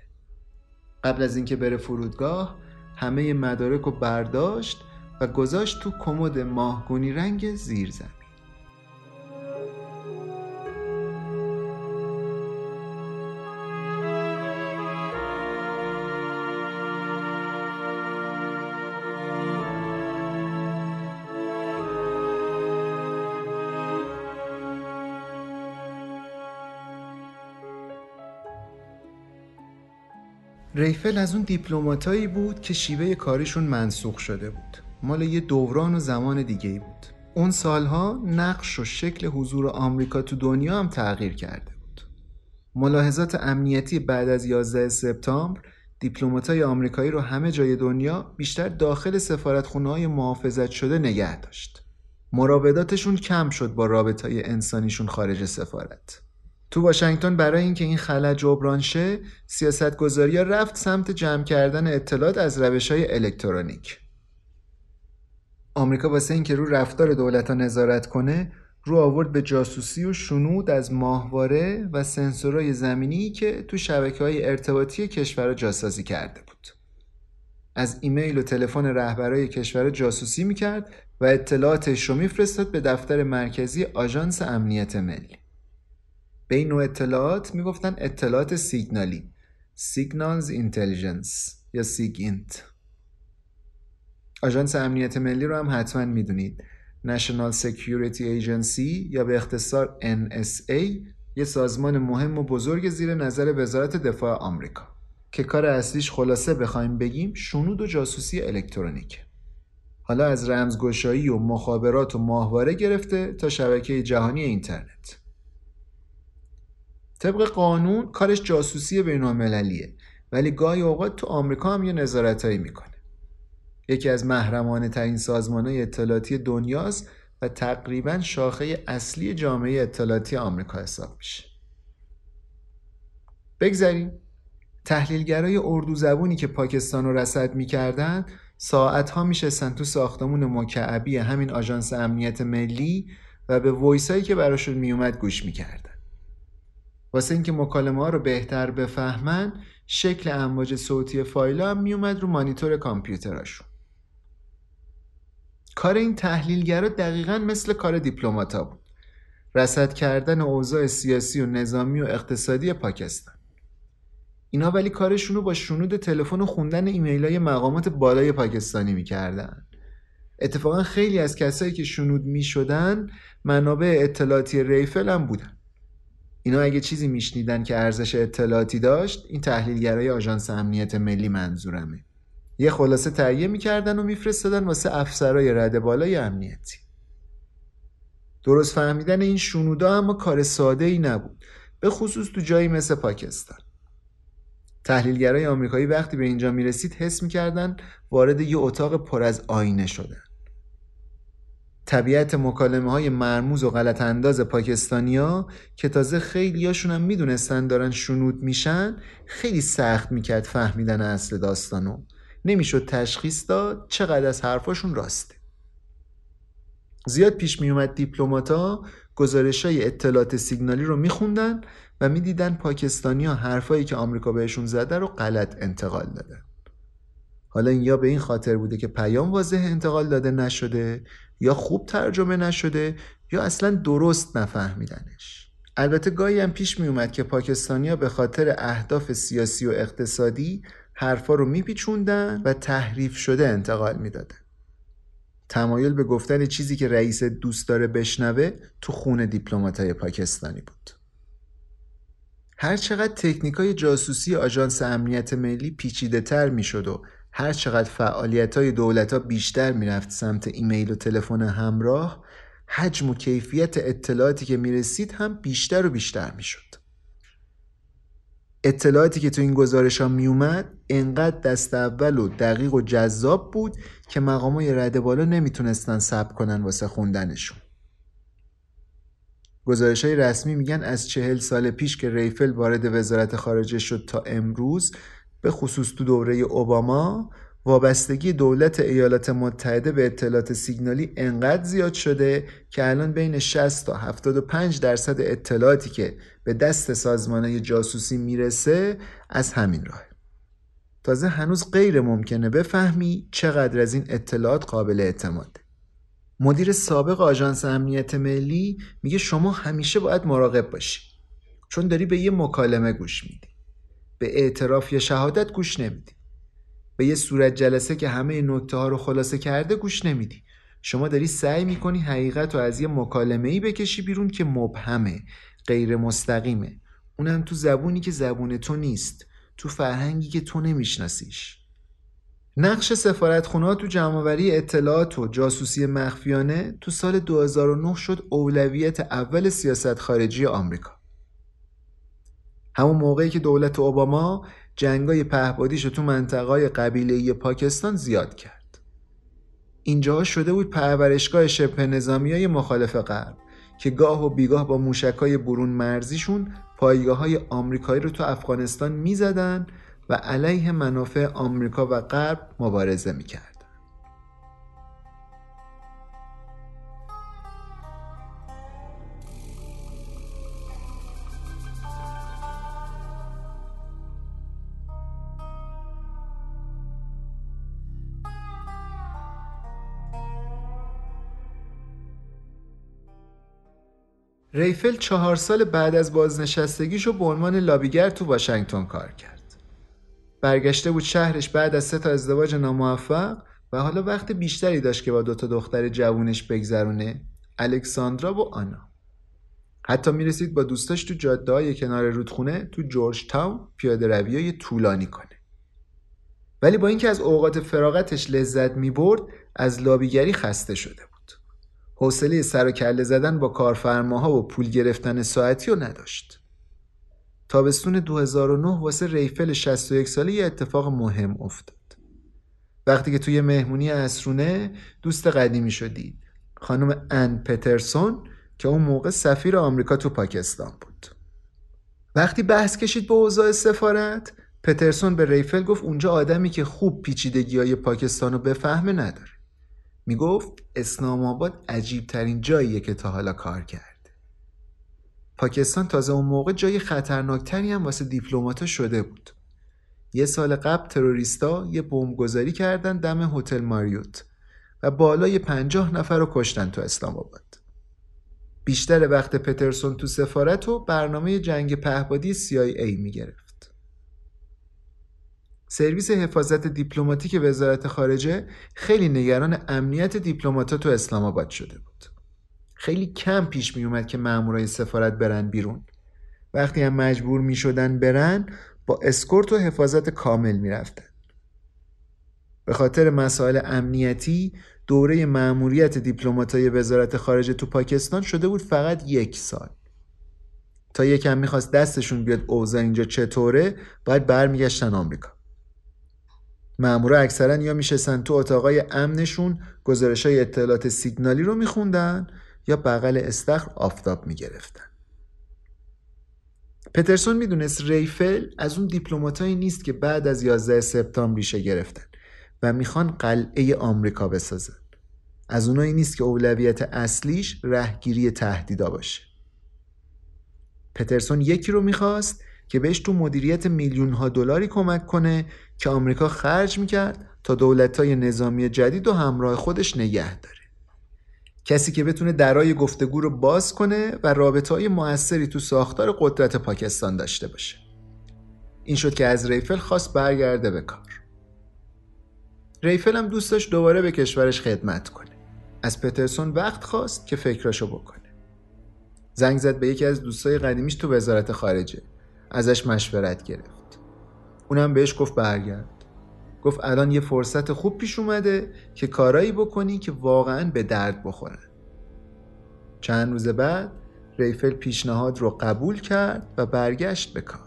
قبل از اینکه بره فرودگاه همه مدارک رو برداشت و گذاشت تو کمد ماهگونی رنگ زیر زمین ریفل از اون دیپلماتایی بود که شیوه کارشون منسوخ شده بود. مال یه دوران و زمان دیگه ای بود. اون سالها نقش و شکل حضور آمریکا تو دنیا هم تغییر کرده بود. ملاحظات امنیتی بعد از 11 سپتامبر دیپلماتای آمریکایی رو همه جای دنیا بیشتر داخل سفارتخونه های محافظت شده نگه داشت. مراوداتشون کم شد با رابطای انسانیشون خارج سفارت. تو واشنگتن برای اینکه این خلع جبران شه سیاستگذاری رفت سمت جمع کردن اطلاعات از روش های الکترونیک. آمریکا واسه اینکه رو رفتار دولت ها نظارت کنه رو آورد به جاسوسی و شنود از ماهواره و سنسورهای زمینی که تو شبکه های ارتباطی کشور جاسازی کرده بود. از ایمیل و تلفن رهبرای کشور جاسوسی می‌کرد و اطلاعاتش رو میفرستاد به دفتر مرکزی آژانس امنیت ملی. به این نوع اطلاعات می‌گفتن اطلاعات سیگنالی. Signals Intelligence یا SIGINT آژانس امنیت ملی رو هم حتما می‌دونید. National Security Agency یا به اختصار NSA یه سازمان مهم و بزرگ زیر نظر وزارت دفاع آمریکا. که کار اصلیش خلاصه بخوایم بگیم شنود و جاسوسی الکترونیک حالا از رمزگشایی و مخابرات و ماهواره گرفته تا شبکه جهانی اینترنت. طبق قانون کارش جاسوسی بین المللیه ولی گاهی اوقات تو آمریکا هم یه نظارتایی می‌کنه. یکی از محرمانه ترین سازمان اطلاعاتی دنیاست و تقریبا شاخه اصلی جامعه اطلاعاتی آمریکا حساب میشه. بگذاریم تحلیلگرای اردو زبونی که پاکستان رو رسد می‌کردن ساعت ها میشستن تو ساختمون مکعبی همین آژانس امنیت ملی و به ویسایی که براشون میومد گوش می‌کردن. واسه اینکه مکالمه ها رو بهتر بفهمن شکل امواج صوتی فایل هم میومد رو مانیتور کامپیوتراشون. کار این تحلیلگرا دقیقا مثل کار دیپلماتا بود. رصد کردن اوضاع سیاسی و نظامی و اقتصادی پاکستان. اینا ولی کارشون رو با شنود تلفن و خوندن ایمیل های مقامات بالای پاکستانی می‌کردن. اتفاقا خیلی از کسایی که شنود می‌شدن منابع اطلاعاتی ریفل هم بودن. اینا اگه چیزی میشنیدن که ارزش اطلاعاتی داشت این تحلیلگرای آژانس امنیت ملی منظورمه. یه خلاصه تهیه می‌کردن و میفرستادن واسه افسرای رده بالای امنیتی. درست فهمیدن این شنودا اما کار ساده ای نبود به خصوص تو جایی مثل پاکستان. تحلیلگرای آمریکایی وقتی به اینجا می‌رسید حس می‌کردن وارد یه اتاق پر از آینه شدن. طبیعت مکالمه های مرموز و غلط انداز پاکستانیا که تازه خیلی هاشون هم می‌دونستن دارن شنود میشن خیلی سخت می‌کرد فهمیدن اصل داستانو. نمی‌شد تشخیص داد چقدر از حرفاشون راسته. زیاد پیش میومد دیپلماتا گزارش های اطلاعات سیگنالی رو میخوندن و می‌دیدن پاکستانی ها حرفایی که آمریکا بهشون زده رو غلط انتقال دادن. حالا این یا به این خاطر بوده که پیام واضح انتقال داده نشده یا خوب ترجمه نشده یا اصلا درست نفهمیدنش. البته گاهی هم پیش می اومد که پاکستانیا به خاطر اهداف سیاسی و اقتصادی حرفا رو میپیچوندن و تحریف شده انتقال می‌دادن. تمایل به گفتن چیزی که رئیس دوست داره بشنوه تو خون دیپلماتای پاکستانی بود. هر چقدر تکنیک های جاسوسی آژانس امنیت ملی پیچیده تر می و هر چقدر فعالیت های دولت ها بیشتر می رفت سمت ایمیل و تلفن همراه حجم و کیفیت اطلاعاتی که می رسید هم بیشتر و بیشتر می شد. اطلاعاتی که تو این گزارش ها می اومد انقدر دست اول و دقیق و جذاب بود که مقام های رده بالا نمی‌تونستن ثبت کنن واسه خوندنشون. گزارش های رسمی میگن از چهل سال پیش که ریفل وارد وزارت خارجه شد تا امروز به خصوص تو دوره اوباما وابستگی دولت ایالات متحده به اطلاعات سیگنالی انقدر زیاد شده که الان بین 60 تا 75 درصد اطلاعاتی که به دست سازمانه جاسوسی می‌رسه از همین راه تازه هنوز غیر ممکنه بفهمی چقدر از این اطلاعات قابل اعتماده مدیر سابق آژانس امنیت ملی میگه شما همیشه باید مراقب باشی چون داری به یه مکالمه گوش میدی. به اعتراف یا شهادت گوش نمیدی. به یه صورت جلسه که همه نکته ها رو خلاصه کرده گوش نمیدی. شما داری سعی می‌کنی حقیقت رو از یه مکالمه ای بکشی بیرون که مبهمه غیر مستقیمه. اونم تو زبونی که زبون تو نیست تو فرهنگی که تو نمیشناسیش. نقش سفارتخونه تو جمعآوری اطلاعات و جاسوسی مخفیانه تو سال 2009 شد اولویت اول سیاست خارجی آمریکا. همون موقعی که دولت اوباما جنگای پهبادیش تو منطقه قبیله پاکستان زیاد کرد. اینجا شده بود پرورشگاه شبه نظامی های مخالف غرب که گاه و بیگاه با موشکای برون مرزیشون پایگاه های آمریکایی رو تو افغانستان می‌زدن و علیه منافع آمریکا و غرب مبارزه می‌کرد. ریفل چهار سال بعد از بازنشستگیشو به عنوان لابیگر تو واشنگتن کار کرد. برگشته بود شهرش بعد از سه تا ازدواج ناموفق و حالا وقت بیشتری داشت که با دوتا دختر جوونش بگذرونه الکساندرا و آنا. حتی می‌رسید با دوستاش تو جاده های کنار رودخونه تو جورج تاون پیاده روی طولانی کنه. ولی با اینکه از اوقات فراغتش لذت می‌برد از لابیگری خسته شده بود. حوصله سر و کله زدن با کارفرماها و پول گرفتن ساعتی رو نداشت تابستون 2009 واسه ریفل 61 ساله یه اتفاق مهم افتاد. وقتی که توی مهمونی اسرونه دوست قدیمی شدید خانم ان پترسون که اون موقع سفیر آمریکا تو پاکستان بود. وقتی بحث کشید به اوضاع سفارت پترسون به ریفل گفت اونجا آدمی که خوب پیچیدگی های پاکستان رو بفهمه نداره. می‌گفت اسلام آباد عجیب ترین جاییه که تا حالا کار کرد. پاکستان تازه اون موقع جای خطرناکتری هم واسه دیپلماتا شده بود. یه سال قبل تروریستا یه بمبگذاری کردن دم هتل ماریوت و بالای پنجاه نفر رو کشتن تو اسلام آباد. بیشتر وقت پترسون تو سفارت رو برنامه جنگ پهبادی CIA می گرفت. سرویس حفاظت دیپلماتیک وزارت خارجه خیلی نگران امنیت دیپلماتا تو اسلام آباد شده بود. خیلی کم پیش می اومد که مامورای سفارت برن بیرون وقتی هم مجبور می شدن برن با اسکورت و حفاظت کامل می رفتن. به خاطر مسائل امنیتی دوره مأموریت دیپلماتای وزارت خارجه تو پاکستان شده بود فقط یک سال تا یکم می‌خواست دستشون بیاد اوضاع اینجا چطوره باید برمیگشتن آمریکا مامورا اکثرا یا میشستن تو اتاقای امنشون گزارش های اطلاعات سیگنالی رو میخوندن یا بغل استخر آفتاب می گرفتن. پترسون می‌دونست ریفل از اون دیپلماتایی نیست که بعد از 11 سپتامبر ریشه گرفتن و می‌خوان قلعه آمریکا بسازن. از اونایی نیست که اولویت اصلیش رهگیری تهدیدا باشه. پترسون یکی رو می‌خواست که بهش تو مدیریت میلیون ها دلاری کمک کنه که آمریکا خرج می‌کرد تا دولت های نظامی جدید و همراه خودش نگه داره. کسی که بتونه درای گفتگو رو باز کنه و رابطه های موثری تو ساختار قدرت پاکستان داشته باشه. این شد که از ریفل خواست برگرده به کار. ریفل هم دوست داشت دوباره به کشورش خدمت کنه. از پترسون وقت خواست که فکراشو بکنه. زنگ زد به یکی از دوستای قدیمیش تو وزارت خارجه. ازش مشورت گرفت. اونم بهش گفت برگرد. گفت الان یه فرصت خوب پیش اومده که کارایی بکنی که واقعا به درد بخورن چند روز بعد ریفل پیشنهاد رو قبول کرد و برگشت به کار.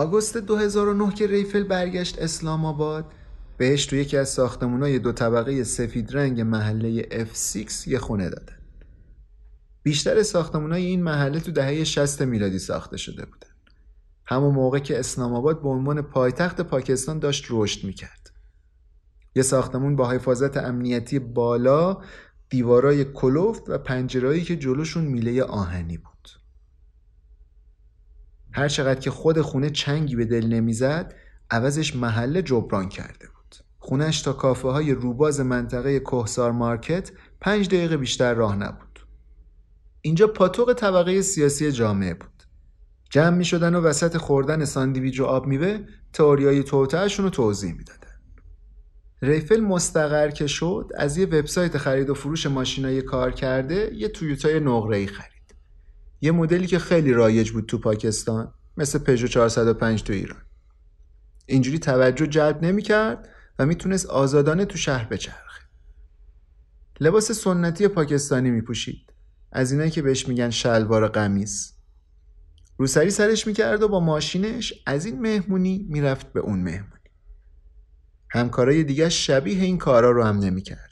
آگوست 2009 که ریفل برگشت اسلام آباد بهش تو یکی از ساختمونای دو طبقه سفید رنگ محله F6 یه خونه دادن. بیشتر ساختمونای این محله تو دهه 60 میلادی ساخته شده بودن. همون موقع که اسلام آباد به عنوان پایتخت پاکستان داشت رشد می‌کرد. یه ساختمون با حفاظت امنیتی بالا، دیوارای کلوفت و پنجرهایی که جلوشون میله آهنی بود. هر چقدر که خود خونه چنگی به دل نمی‌زد عوضش محله جبران کرده بود. خونش تا کافه های روباز منطقه کوهسار مارکت پنج دقیقه بیشتر راه نبود. اینجا پاتوق طبقه سیاسی جامعه بود. جمع می شدن و وسط خوردن ساندویج و آب میوه تئوریای توتهشون رو توضیح می‌دادن. ریفل مستقر که شد از یه وبسایت خرید و فروش ماشینای کار کرده یه تویوتای نقره‌ای خرید. یه مدلی که خیلی رایج بود تو پاکستان مثل پژو 405 تو ایران. اینجوری توجه جلب نمی‌کرد و می‌تونست آزادانه تو شهر بچرخه. لباس سنتی پاکستانی میپوشید. از اینایی که بهش میگن شلوار قمیس روسری سرش می‌کرد و با ماشینش از این مهمونی می‌رفت به اون مهمونی. همکارای دیگه شبیه این کارا رو هم نمی‌کردن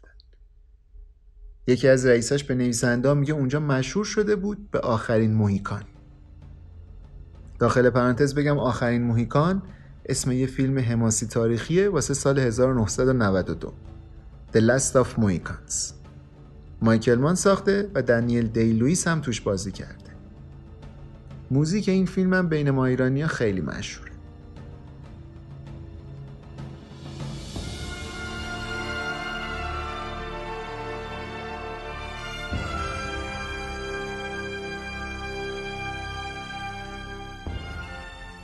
یکی از رئیساش به نویسنده میگه اونجا مشهور شده بود به آخرین موهیکان داخل پرانتز بگم آخرین موهیکان اسم یه فیلم حماسی تاریخیه واسه سال 1992 The Last of Mohicans. مایکل مان ساخته و دنیل دی لویس هم توش بازی کرده. موزیک این فیلم هم بین ما ایرانی خیلی مشهوره.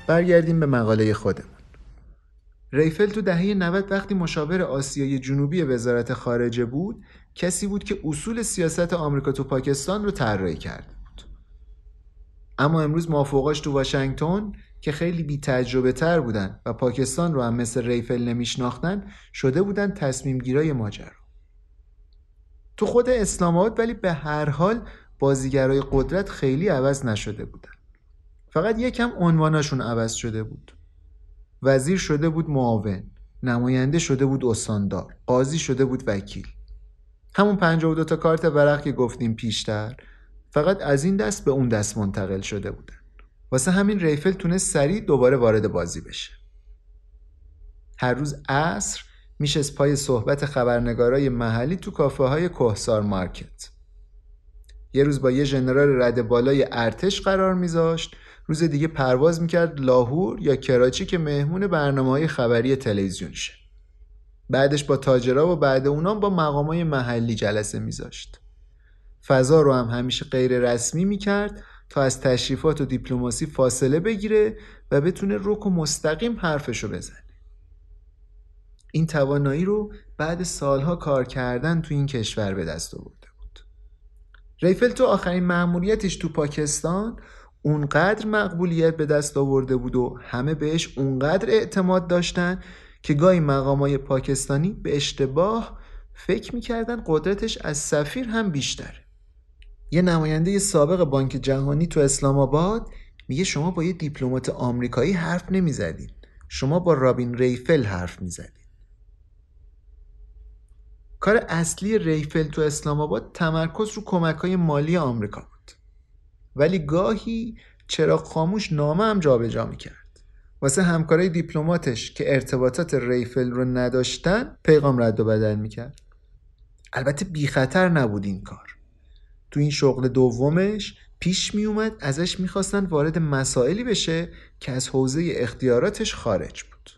برگردیم به مقاله خودمون. ریفل تو دهه 90 وقتی مشاور آسیای جنوبی وزارت خارجه بود کسی بود که اصول سیاست آمریکا تو پاکستان رو طراحی کرده بود. اما امروز مافوقاش تو واشنگتن که خیلی بی تجربه تر بودن و پاکستان رو هم مثل ریفل نمیشناختن شده بودن تصمیم گیرای ماجرا. تو خود اسلام ولی به هر حال بازیگرای قدرت خیلی عوض نشده بودن. فقط یکم عنواناشون عوض شده بود. وزیر شده بود معاون نماینده شده بود استاندار قاضی شده بود وکیل. همون 52 تا کارت ورق که گفتیم پیشتر فقط از این دست به اون دست منتقل شده بودن. واسه همین ریفل تونست سریع دوباره وارد بازی بشه. هر روز عصر میشه پای صحبت خبرنگارای محلی تو کافه های کوهسار مارکت. یه روز با یه ژنرال رد بالای ارتش قرار میذاشت. روز دیگه پرواز می‌کرد لاهور یا کراچی که مهمون برنامه های خبری تلویزیونشه بعدش با تاجرا و بعد اونام با مقام های محلی جلسه میذاشت. فضا رو هم همیشه غیر رسمی می‌کرد تا از تشریفات و دیپلماسی فاصله بگیره و بتونه رک و مستقیم حرفشو بزنه. این توانایی رو بعد سالها کار کردن تو این کشور به دست آورده بود. ریفل تو آخرین مأموریتش تو پاکستان اونقدر مقبولیت به دست آورده بود و همه بهش اونقدر اعتماد داشتن که گاهی مقامای پاکستانی به اشتباه فکر می‌کردن قدرتش از سفیر هم بیشتره. یه نماینده سابق بانک جهانی تو اسلام آباد میگه شما با یه دیپلمات آمریکایی حرف نمی‌زدین. شما با رابین ریفل حرف می‌زدین. کار اصلی ریفل تو اسلام آباد تمرکز رو کمک های مالی آمریکا ولی گاهی چراغ خاموش نامه هم جابجا می‌کرد. واسه همکارای دیپلماتش که ارتباطات ریفل رو نداشتن پیغام رد و بدل می‌کرد. البته بی خطر نبود این کار. تو این شغل دومش پیش می اومد ازش می‌خواستن وارد مسائلی بشه که از حوزه اختیاراتش خارج بود.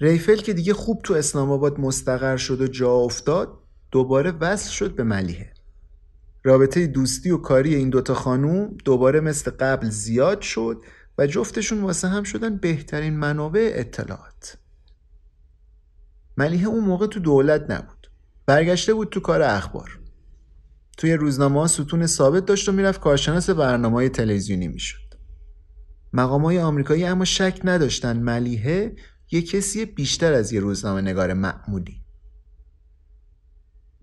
ریفل که دیگه خوب تو اسلام آباد مستقر شد و جا افتاد دوباره وصل شد به ملیحه. رابطه دوستی و کاری این دوتا خانوم دوباره مثل قبل زیاد شد و جفتشون واسه هم شدن بهترین منابع اطلاعات. ملیحه اون موقع تو دولت نبود. برگشته بود تو کار اخبار. توی روزنامه ها ستون ثابت داشت و می‌رفت کارشناس برنامه های تلویزیونی می‌شد. مقام های آمریکایی اما شک نداشتن ملیحه یه کسی بیشتر از یه روزنامه نگار معمولی.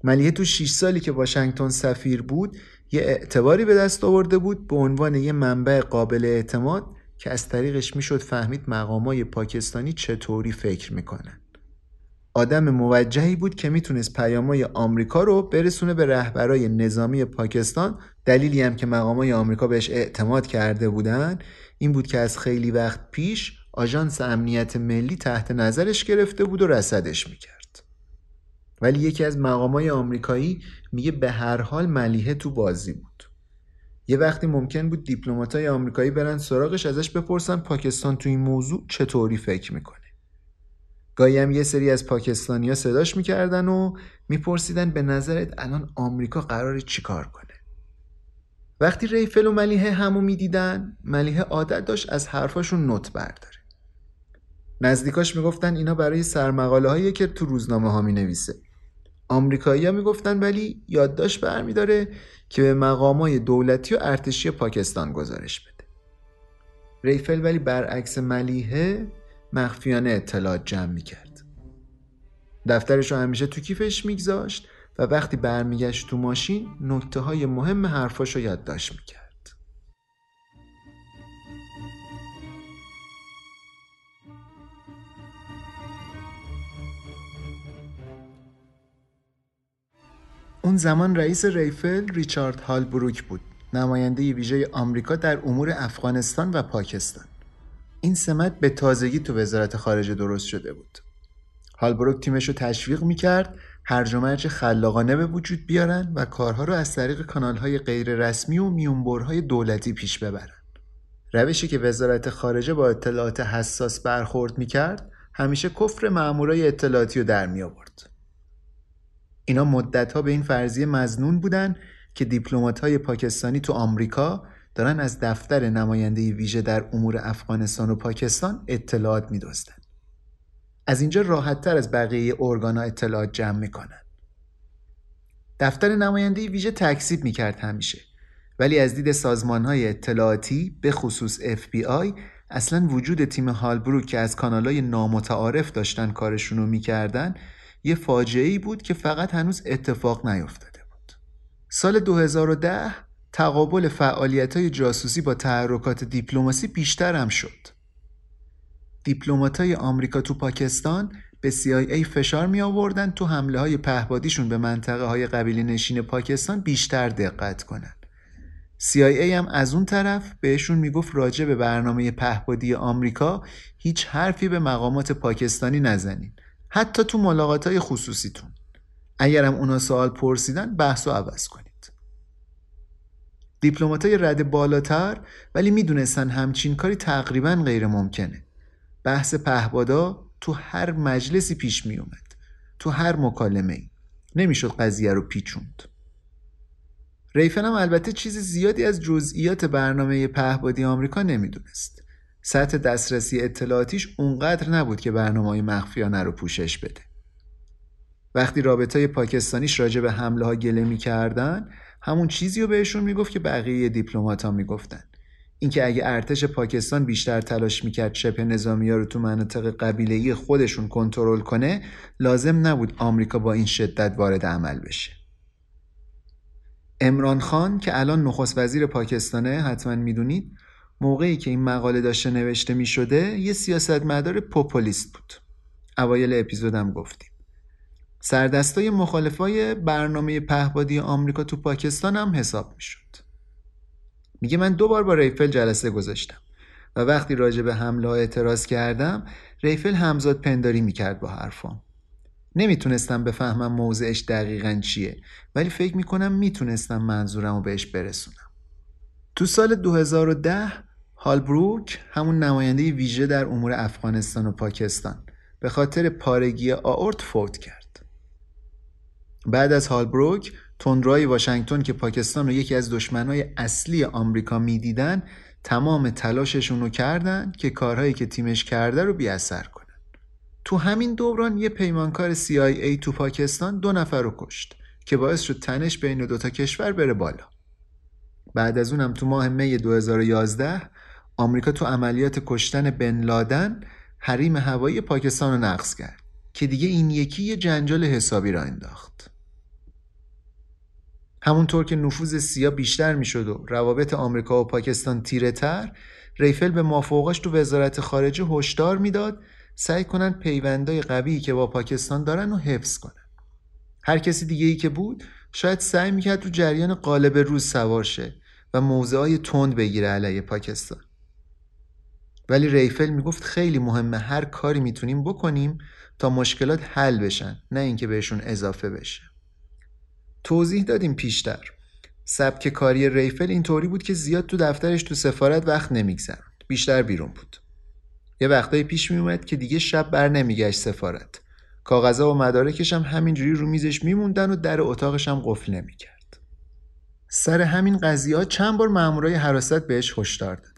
ملیه تو 6 سالی که واشنگتن سفیر بود یه اعتباری به دست آورده بود به عنوان یه منبع قابل اعتماد که از طریقش می‌شد فهمید مقامای پاکستانی چطوری فکر می‌کنن. آدم موجهی بود که می‌تونست پیامای آمریکا رو برسونه به رهبرای نظامی پاکستان. دلیلی هم که مقامای آمریکا بهش اعتماد کرده بودن این بود که از خیلی وقت پیش آژانس امنیت ملی تحت نظرش گرفته بود و رسدش می‌کرد. ولی یکی از مقامای آمریکایی میگه به هر حال ملیحه تو بازی بود. یه وقتی ممکن بود دیپلماتای آمریکایی برن سراغش ازش بپرسن پاکستان تو این موضوع چطوری فکر می‌کنه. گاهی هم یه سری از پاکستانیا صداش می‌کردن و میپرسیدن به نظرت الان آمریکا قرار چیکار کنه؟ وقتی ریفل و ملیحه همو می‌دیدن ملیحه عادت داشت از حرفاشون نوت برداره. نزدیکاش می‌گفتن اینا برای سرمقاله هایی که تو روزنامه ها می نویسه آمریکایی ها می‌گفتن ولی یادداشت برمیداره که به مقامای دولتی و ارتشی پاکستان گزارش بده. ریفل ولی برعکس ملیحه مخفیانه اطلاعات جمع می‌کرد. دفترش رو همیشه تو کیفش میگذاشت و وقتی برمیگشت تو ماشین نکته های مهم حرفاش رو یادداشت می‌کرد. اون زمان رئیس ریفل ریچارد هالبروک بود نماینده ویژه آمریکا در امور افغانستان و پاکستان. این سمت به تازگی تو وزارت خارجه درست شده بود. هالبروک تیمش رو تشویق می‌کرد هرج و مرج خلاقانه به وجود بیارن و کارها رو از طریق کانالهای غیر رسمی و میونبرهای دولتی پیش ببرن. روشی که وزارت خارجه با اطلاعات حساس برخورد می‌کرد همیشه کفر مامورای اطلاعاتی رو در می آورد. اینا مدتها به این فرضیه مزنون بودن که های پاکستانی تو آمریکا دارن از دفتر نماینده ویژه در امور افغانستان و پاکستان اطلاعات میدزدن. از اینجا راحتتر از بقیه ارگانا اطلاعات جمع می‌کنن. دفتر نماینده ویژه تکسیب می‌کرد همیشه ولی از دید سازمان های اطلاعاتی به خصوص FBI اصلا وجود تیم هالبروک که از کانالای نامتعارف داشتن کارشونو می‌کردن یه فاجعه ای بود که فقط هنوز اتفاق نیفتاده بود. سال 2010 تقابل فعالیت های جاسوسی با تحرکات دیپلماسی بیشتر هم شد. دیپلومات های آمریکا تو پاکستان به CIA فشار می آوردن تو حمله های پهبادیشون به منطقه های قبیله نشین پاکستان بیشتر دقت کنن. CIA هم از اون طرف بهشون می‌گفت راجع به برنامه پهبادی آمریکا هیچ حرفی به مقامات پاکستانی نزنین حتی تو ملاقات های خصوصیتون. اگرم اونا سوال پرسیدن بحث و عوض کنید. دیپلمات های رد بالاتر ولی می‌دونستن همچین کاری تقریبا غیر ممکنه. بحث پهبادا تو هر مجلسی پیش می اومد تو هر مکالمه ای نمی‌شد قضیه رو پیچوند. ریفن هم البته چیز زیادی از جزئیات برنامه پهبادی آمریکا نمی‌دونست. سطح دسترسی اطلاعاتیش اونقدر نبود که برنامه مخفیانه رو پوشش بده. وقتی رابطه پاکستانیش راجع به حمله ها گله می‌کردن همون چیزی رو بهشون می‌گفت که بقیه دیپلمات ها می‌گفتن. اینکه اگه ارتش پاکستان بیشتر تلاش می‌کرد شبه نظامی ها رو تو مناطق قبیله خودشون کنترل کنه لازم نبود آمریکا با این شدت وارد عمل بشه. امران خان که الان نخست وزیر پاکستانه حتما می‌دونید موقعی که این مقاله داشته نوشته می شده یه سیاستمدار پوپولیست بود. اوایل اپیزودم گفتیم. سردستای مخالفای برنامه پهبادی آمریکا تو پاکستان هم حساب می شد میگه من دو بار با ریفل جلسه گذاشتم و وقتی راجع به حمله اعتراض کردم ریفل همزاد پنداری می‌کرد با حرفام. نمی‌تونستم بفهمم موضعش دقیقا چیه ولی فکر می‌کنم می‌تونستم منظورم رو بهش برسونم. تو سال 2010 هالبروک همون نماینده ویژه در امور افغانستان و پاکستان. به خاطر پارگی آورت فوت کرد. بعد از هالبروک تندرای واشنگتن که پاکستان رو یکی از دشمنای اصلی آمریکا می‌دیدن تمام تلاششون رو کردن که کارهایی که تیمش کرده رو بیاثر کنن. تو همین دوران یه پیمانکار CIA تو پاکستان دو نفر رو کشت که باعث شد تنش بین دوتا کشور بره بالا. بعد از اونم تو ماه می 2011 آمریکا تو عملیات کشتن بن لادن حریم هوایی پاکستان رو نقض کرد که دیگه این یکی یه جنجال حسابی را انداخت. همونطور که نفوذ سیا بیشتر می‌شد و روابط آمریکا و پاکستان تیره تر ریفل به مافوقاش تو وزارت خارجه هشدار می‌داد سعی کنن پیوندای قوی که با پاکستان دارن و حفظ کنن. هر کسی دیگه ای که بود شاید سعی می‌کرد تو جریان قالب روز سوار شه و موضع های تند بگیره علیه پاکستان. ولی ریفل می‌گفت خیلی مهمه هر کاری می‌تونیم بکنیم تا مشکلات حل بشن نه اینکه بهشون اضافه بشه. توضیح دادیم پیشتر. سبک کاری ریفل اینطوری بود که زیاد تو دفترش تو سفارت وقت نمیگذرد بیشتر بیرون بود. یه وقتایی پیش میومد که دیگه شب بر نمیگشت سفارت. کاغذها و مدارکش هم همینجوری رو میزش میموندن و در اتاقش هم قفل نمی‌کرد. سر همین قضیه ها چند بار مامورای حراست بهش هشدار دادن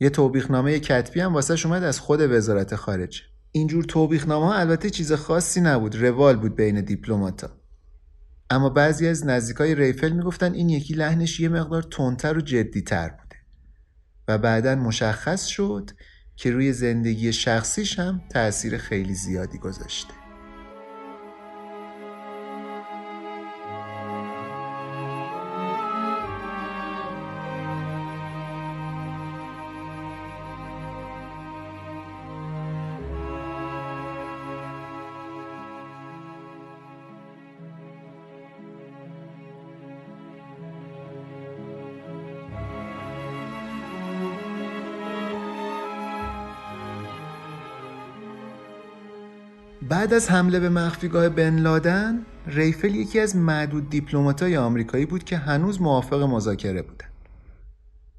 یه توبیخنامه کتبی هم واسه اومد از خود وزارت خارجه. اینجور توبیخنامه ها البته چیز خاصی نبود روال بود بین دیپلماتا. اما بعضی از نزدیکای ریفل می‌گفتن این یکی لحنش یه مقدار تندتر و جدیتر بوده و بعدا مشخص شد که روی زندگی شخصیش هم تأثیر خیلی زیادی گذاشته. بعد از حمله به مخفیگاه بن لادن ریفل یکی از معدود دیپلماتای آمریکایی بود که هنوز موافق مذاکره بودن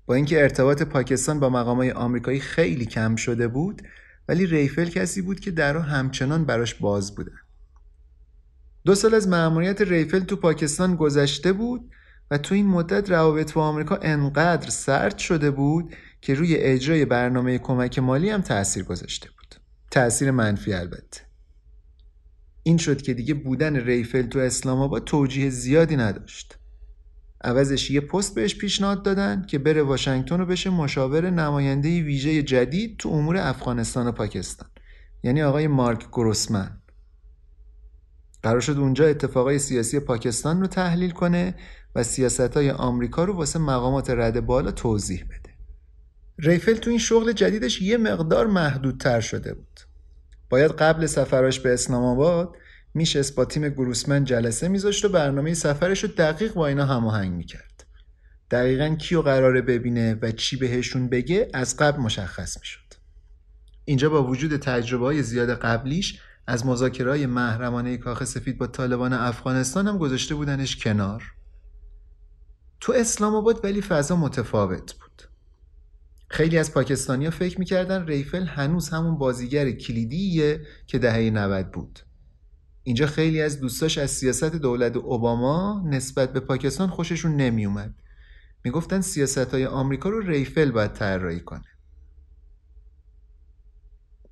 با اینکه ارتباط پاکستان با مقامای آمریکایی خیلی کم شده بود ولی ریفل کسی بود که درها همچنان براش باز بودن. دو سال از مأموریت ریفل تو پاکستان گذشته بود و تو این مدت روابط با آمریکا انقدر سرد شده بود که روی اجرای برنامه کمک مالی هم تاثیر گذاشته بود. تاثیر منفی البته. این شد که دیگه بودن ریفل تو اسلام آباد توجیه زیادی نداشت. عوضش یه پست بهش پیشنهاد دادن که بره واشنگتن و بشه مشاور نماینده ویژه جدید تو امور افغانستان و پاکستان. یعنی آقای مارک گروسمن. قرار شد اونجا اتفاقای سیاسی پاکستان رو تحلیل کنه و سیاست های آمریکا رو واسه مقامات رد بالا توضیح بده. ریفل تو این شغل جدیدش یه مقدار محدودتر شده بود. باید قبل سفرش به اسلام آباد میشست با تیم گروسمن جلسه میذاشت و برنامه سفرش رو دقیق با اینا هماهنگ می‌کرد. دقیقا کیو قراره ببینه و چی بهشون بگه از قبل مشخص می‌شد. اینجا با وجود تجربه های زیاد قبلیش از مذاکره های محرمانه کاخ سفید با طالبان افغانستان هم گذاشته بودنش کنار. تو اسلام آباد ولی فضا متفاوت بود. خیلی از پاکستانیا فکر می‌کردن ریفل هنوز همون بازیگر کلیدیه که دهه 90 بود. اینجا خیلی از دوستاش از سیاست دولت اوباما نسبت به پاکستان خوششون نمیومد می‌گفتن سیاست های آمریکا رو ریفل باید طراحی کنه.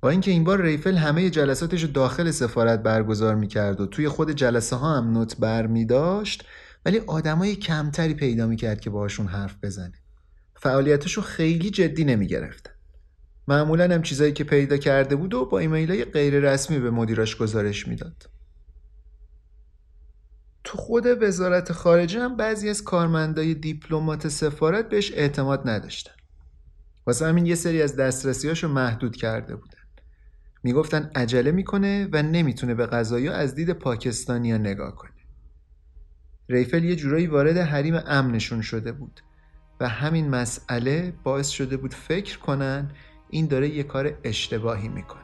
با اینکه این بار ریفل همه جلساتش رو داخل سفارت برگزار می‌کرد و توی خود جلسه ها هم نوت بر می داشت ولی آدمای کمتری پیدا می‌کرد که باشون حرف بزنه. فعالیتش رو خیلی جدی نمی گرفتن. معمولا هم چیزایی که پیدا کرده بود و با ایمیل های غیر رسمی به مدیراش گزارش می‌داد. تو خود وزارت خارجه هم بعضی از کارمندای دیپلمات سفارت بهش اعتماد نداشتن. واسه همین یه سری از دسترسیاشو محدود کرده بودن. می‌گفتن عجله می‌کنه و نمی‌تونه به قضایی از دید پاکستانیا نگاه کنه. ریفل یه جورایی وارد حریم امنشون شده بود و همین مسئله باعث شده بود فکر کنن این داره یه کار اشتباهی می‌کنه.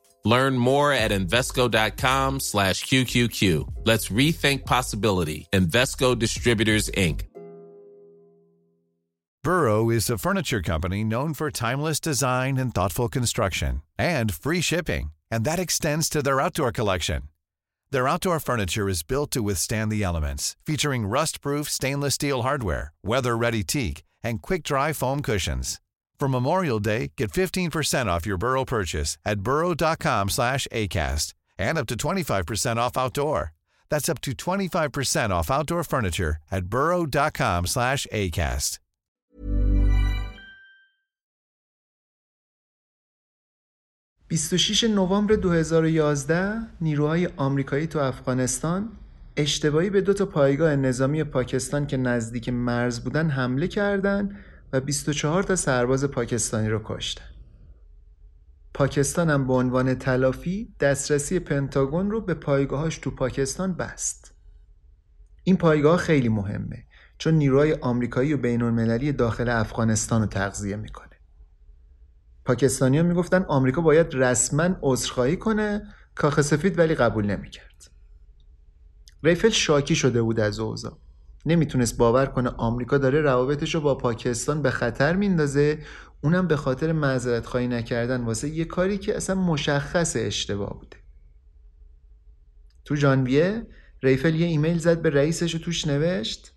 Learn more at Invesco.com slash QQQ. Let's rethink possibility. Investco Distributors, Inc. Burrow is a furniture company known for timeless design and thoughtful construction and free shipping, and that extends to their outdoor collection. Their outdoor furniture is built to withstand the elements, featuring rust-proof stainless steel hardware, weather-ready teak, and quick-dry foam cushions. For Memorial Day, get 15% off your Burrow purchase at burrow.com slash ACAST and up to 25% off outdoor. That's up to 25% off outdoor furniture at burrow.com slash ACAST. (26 نوامبر 2011 نیروهای آمریکایی تو افغانستان اشتباهی به دو تا پایگاه نظامی پاکستان که نزدیک مرز بودن حمله کردند و 24 تا سرباز پاکستانی رو کشتن. پاکستان هم به عنوان تلافی دسترسی پنتاگون رو به پایگاهاش تو پاکستان بست. این پایگاه خیلی مهمه چون نیروهای آمریکایی و بین المللی داخل افغانستان رو تغذیه می‌کنه. پاکستانی ها می‌گفتن آمریکا باید رسما عذرخواهی کنه کاخ سفید ولی قبول نمی‌کرد. ریفل شاکی شده بود از اوضاع. نمی‌تونست باور کنه آمریکا داره روابطش رو با پاکستان به خطر میندازه. اونم به خاطر معذرت خواهی نکردن. واسه یه کاری که اصلا مشخص اشتباه بوده. تو ژانویه ریفل یه ایمیل زد به رئیسش و توش نوشت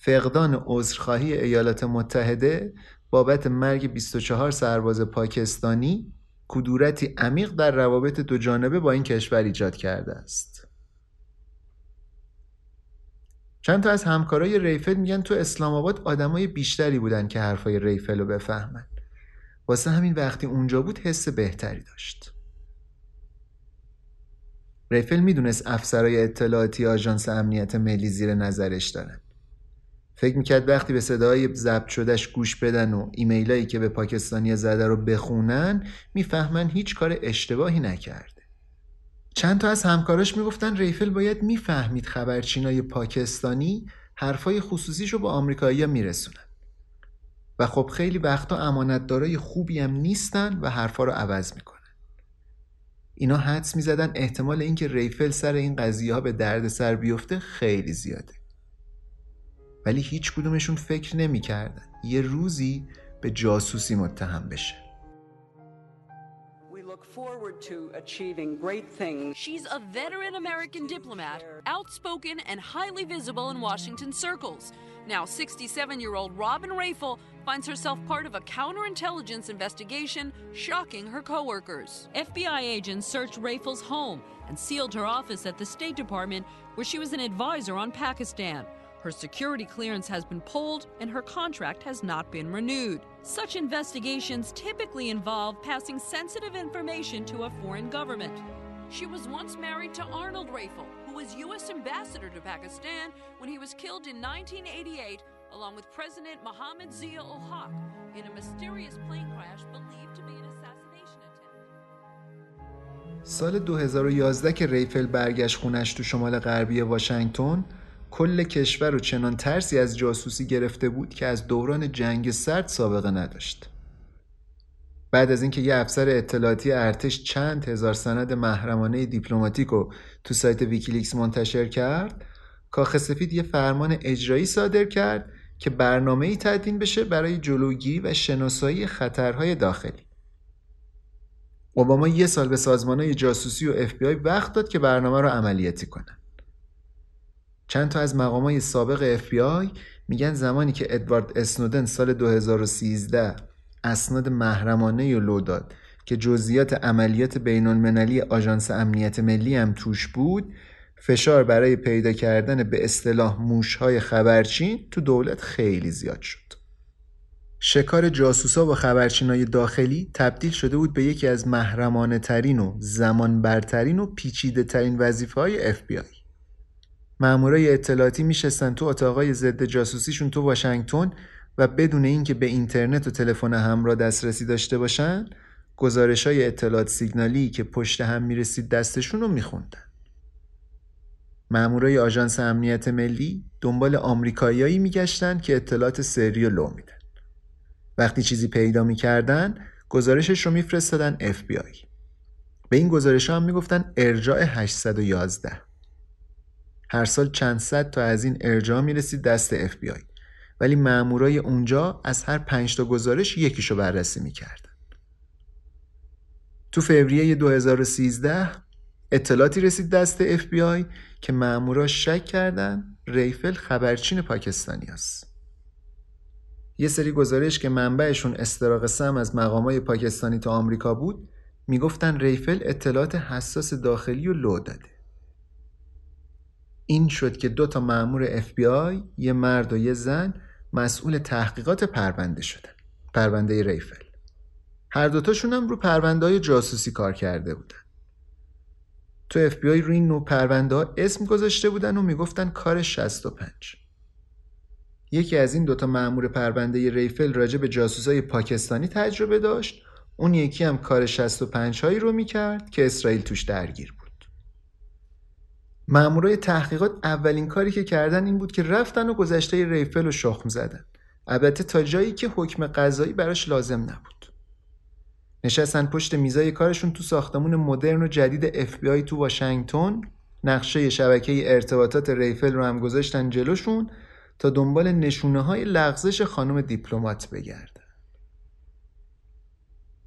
فقدان عذرخواهی ایالات متحده بابت مرگ 24 سرباز پاکستانی کدورتی عمیق در روابط دو جانبه با این کشور ایجاد کرده است. چند تا از همکارای ریفل میگن تو اسلام آباد آدمای بیشتری بودن که حرفای ریفل رو بفهمن. واسه همین وقتی اونجا بود حس بهتری داشت. ریفل می‌دونست افسرای اطلاعاتی آژانس امنیت ملی زیر نظرش دارن. فکر می‌کرد وقتی به صدای ضبط شدهش گوش بدن و ایمیلایی که به پاکستانی زده رو بخونن می‌فهمن هیچ کار اشتباهی نکرد. چند تا از همکاراش می‌گفتن ریفل باید می‌فهمید خبرچینای پاکستانی حرفای خصوصیشو با آمریکایی‌ها میرسونن. و خب خیلی وقتا امانتدارای خوبی هم نیستن و حرفا رو عوض می‌کنن. اینا حدس می‌زدن احتمال اینکه ریفل سر این قضیه ها به درد سر بیفته خیلی زیاده. ولی هیچ کدومشون فکر نمی‌کردن. یه روزی به جاسوسی متهم بشه. Forward to achieving great things. She's a veteran American diplomat, outspoken and highly visible in Washington circles. Now, 67 year old Robin Rafel finds herself part of a counterintelligence investigation, shocking her coworkers. FBI agents searched Rafel's home and sealed her office at the State Department, where she was an advisor on Pakistan. Her security clearance has been pulled and her contract has not been renewed. Such investigations typically involve passing sensitive information to a foreign government. She was once married to Arnold Rafel, who was U.S. ambassador to Pakistan when he was killed in 1988 along with President Mohammed Zia ul Haq in a mysterious plane crash believed to be an assassination attempt. سال 2011 که ریفل برگشت خونش تو شمال غربی واشنگتن کل کشور رو چنان ترسی از جاسوسی گرفته بود که از دوران جنگ سرد سابقه نداشت. بعد از اینکه یه افسر اطلاعاتی ارتش چند هزار سند محرمانه دیپلماتیک رو تو سایت ویکیلیکس منتشر کرد کاخ سفید یه فرمان اجرایی صادر کرد که برنامه ای تدوین بشه برای جلوگیری و شناسایی خطرهای داخلی. اوباما یه سال به سازمان جاسوسی و اف وقت داد که برنامه رو عملیاتی کنه. چند تا از مقامای سابق FBI میگن زمانی که ادوارد اسنودن سال 2013 اسناد محرمانه و لو داد که جزئیات عملیات بین المللی آژانس امنیت ملی هم توش بود فشار برای پیدا کردن به اصطلاح موشهای خبرچین تو دولت خیلی زیاد شد. شکار جاسوسا و خبرچینای داخلی تبدیل شده بود به یکی از محرمانه ترین و زمان برترین و پیچیده ترین وظیفه های FBI مامورای اطلاعاتی میشستن تو اتاقای ضد جاسوسیشون تو واشنگتن و بدون اینکه به اینترنت و تلفن همراه دسترسی داشته باشن گزارش های اطلاعات سیگنالی که پشت هم می‌رسید دستشون رو میخوندن. مامورای آژانس امنیت ملی دنبال آمریکاییایی میگشتن که اطلاعات سری و لو میدن. وقتی چیزی پیدا می‌کردن گزارشش رو میفرستادن FBI به این گزارش ها هم می‌گفتن ارجاع 811 هر سال چند صد تا از این ارجاع می‌رسید دست FBI ولی مامورای اونجا از هر پنج تا گزارش یکیشو بررسی می‌کردن. تو فوریه 2013 اطلاعاتی رسید دست FBI که مامورا شک کردن ریفل خبرچین پاکستانی است. یه سری گزارش که منبعشون استراق سم از مقامای پاکستانی تا آمریکا بود می‌گفتن ریفل اطلاعات حساس داخلی رو لو داده. این شد که دو تا مأمور FBI یه مرد و یه زن مسئول تحقیقات پرونده شدن. پرونده ریفل. هر دوتاشون هم رو پرونده های جاسوسی کار کرده بودن. تو اف بی آی روی این نوع پرونده ها اسم گذاشته بودن و می‌گفتن کار 65 یکی از این دوتا مأمور پرونده ریفل راجع به جاسوسای پاکستانی تجربه داشت. اون یکی هم کار 65 هایی رو می‌کرد که اسرائیل توش درگیر مأمورای تحقیقات اولین کاری که کردن این بود که رفتن و گذشته ریفل رو شخم زدن. البته تا جایی که حکم قضایی براش لازم نبود. نشستن پشت میزای کارشون تو ساختمون مدرن و جدید FBI تو واشنگتن نقشه شبکه ارتباطات ریفل رو هم گذاشتن جلوشون تا دنبال نشونه های لغزش خانم دیپلمات بگردن.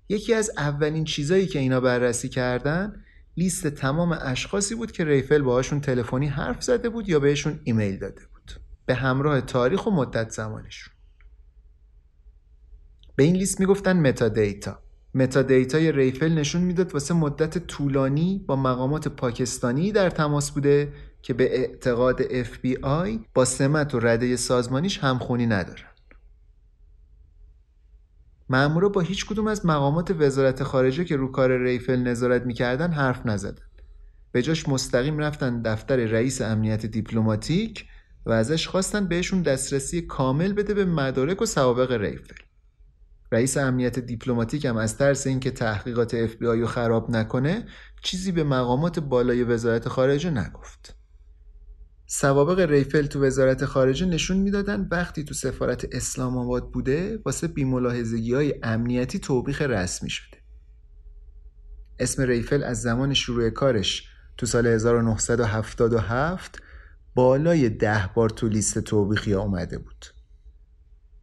یکی از اولین چیزایی که اینا بررسی کردن لیست تمام اشخاصی بود که ریفل باهاشون تلفنی حرف زده بود یا بهشون ایمیل داده بود. به همراه تاریخ و مدت زمانشون. به این لیست می‌گفتن metadata metadata ی ریفل نشون می‌داد واسه مدت طولانی با مقامات پاکستانی در تماس بوده که به اعتقاد FBI با سمت و رده سازمانیش همخونی ندارن مامورا با هیچ کدوم از مقامات وزارت خارجه که رو کار ریفل نظارت می‌کردن حرف نزدن به جاش مستقیم رفتن دفتر رئیس امنیت دیپلماتیک و ازش خواستن بهشون دسترسی کامل بده به مدارک و سوابق ریفل رئیس امنیت دیپلماتیک هم از ترس اینکه تحقیقات بی رو خراب نکنه چیزی به مقامات بالای وزارت خارجه نگفت. سوابق ریفل تو وزارت خارجه نشون می‌دادن وقتی تو سفارت اسلام آباد بوده واسه بیملاحظگی های امنیتی توبیخ رسمی شده. اسم ریفل از زمان شروع کارش تو سال 1977 بالای ده بار تو لیست توبیخی اومده بود.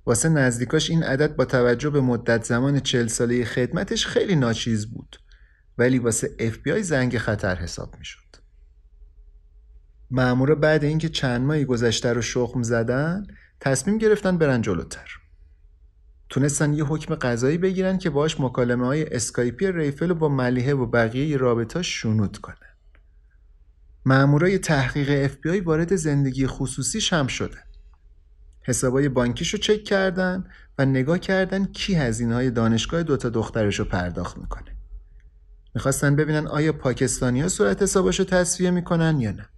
واسه نزدیکاش این عدد با توجه به مدت زمان چل ساله خدمتش خیلی ناچیز بود ولی واسه FBI زنگ خطر حساب می شد. مامورا بعد اینکه چند ماهی گذشته رو شخم زدن تصمیم گرفتن برن جلوتر. تونستن یه حکم قضایی بگیرن که باش مکالمه های اسکایپی ریفل رو با ملیحه و بقیه رابطه شونود کنن. مامورای تحقیق FBI وارد زندگی خصوصیش هم شدن. حسابای بانکیشو چک کردن و نگاه کردن کی هزینه های دانشگاه دوتا دخترشو پرداخت می‌کنه می‌خواستن ببینن آیا پاکستانی ها صورت حساباشو تصفیه می‌کنن یا نه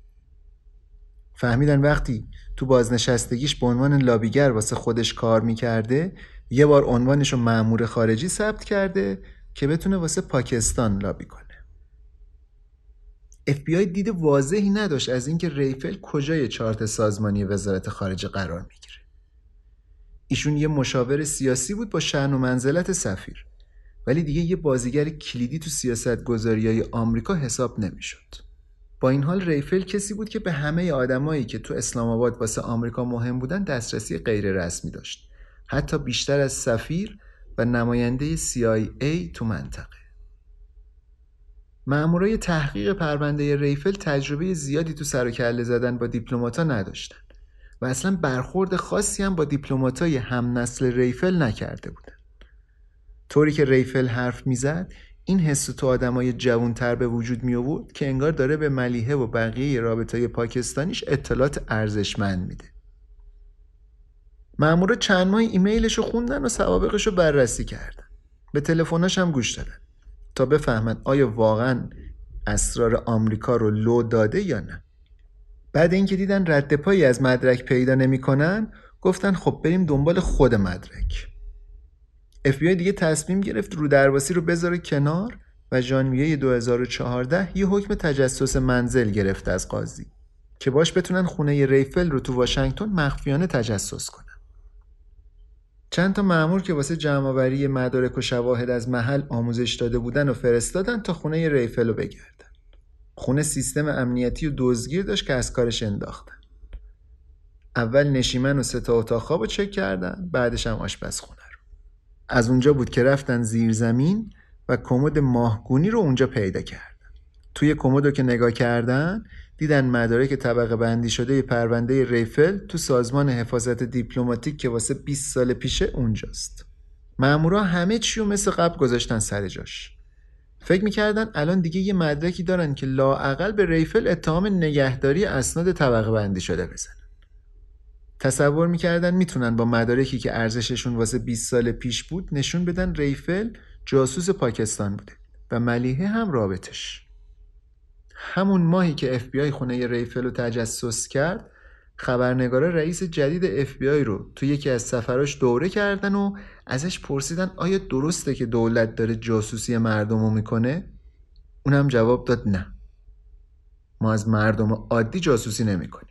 فهمیدن وقتی تو بازنشستگیش به عنوان لابیگر واسه خودش کار می‌کرده یه بار عنوانشو معمور خارجی ثبت کرده که بتونه واسه پاکستان لابی کنه. FBI دید واضحی نداشت از اینکه ریفل کجای چارت سازمانی وزارت خارجه قرار می‌گیره. ایشون یه مشاور سیاسی بود با شأن و منزلت سفیر. ولی دیگه یه بازیگر کلیدی تو سیاست گذاری های آمریکا حساب نمی‌شد. با این حال ریفل کسی بود که به همه آدمایی که تو اسلام آباد واسه آمریکا مهم بودن دسترسی غیر رسمی داشت. حتی بیشتر از سفیر و نماینده CIA تو منطقه. مامورای تحقیق پرونده ریفل تجربه زیادی تو سر و کله زدن با دیپلماتا نداشتن و اصلا برخورد خاصی هم با دیپلماتای هم نسل ریفل نکرده بودن. طوری که ریفل حرف می‌زد این حس تو آدمای جوانتر به وجود می آورد که انگار داره به ملیحه و بقیه رابطه پاکستانیش اطلاعات ارزشمند میده. مامورا چند ماه ایمیلش رو خوندن و سوابقش رو بررسی کردن. به تلفناش هم گوش دادن. تا بفهمن آیا واقعا اسرار آمریکا رو لو داده یا نه. بعد اینکه دیدن رد پایی از مدرک پیدا نمی‌کنن گفتن خب بریم دنبال خود مدرک. FBI دیگه تصمیم گرفت رو درواسی رو بذاره کنار و ژانویه 2014 یه حکم تجسس منزل گرفت از قاضی که باش بتونن خونه ریفل رو تو واشنگتن مخفیانه تجسس کنن. چند تا مأمور که واسه جمعآوری مدارک و شواهد از محل آموزش داده بودن و فرستادن تا خونه ریفل رو بگردن. خونه سیستم امنیتی و دزدگیر داشت که از کارش انداختن. اول نشیمن و سه تا اتاق خواب چک کردن بعدش هم آشپزخونه از اونجا بود که رفتن زیر زمین و کمد ماهگونی رو اونجا پیدا کردن. توی کمد که نگاه کردن دیدن مدارک طبقه بندی شده پرونده ریفل تو سازمان حفاظت دیپلماتیک که واسه 20 سال پیشه اونجاست. مامورا همه چی رو مثل قبل گذاشتن سر جاش. فکر می‌کردن الان دیگه یه مدرکی دارن که لااقل به ریفل اتهام نگهداری اسناد طبقه بندی شده بزنن تصور می‌کردن می‌تونن با مدارکی که ارزششون واسه 20 سال پیش بود نشون بدن ریفل جاسوس پاکستان بوده و ملیحه هم رابطش. همون ماهی که اف بی آی خونه ریفل رو تجسس کرد خبرنگارا رئیس جدید اف بی آی رو تو یکی از سفراش دوره کردن و ازش پرسیدن آیا درسته که دولت داره جاسوسی مردم رو می‌کنه؟ اونم جواب داد نه. ما از مردم عادی جاسوسی نمی‌کنیم.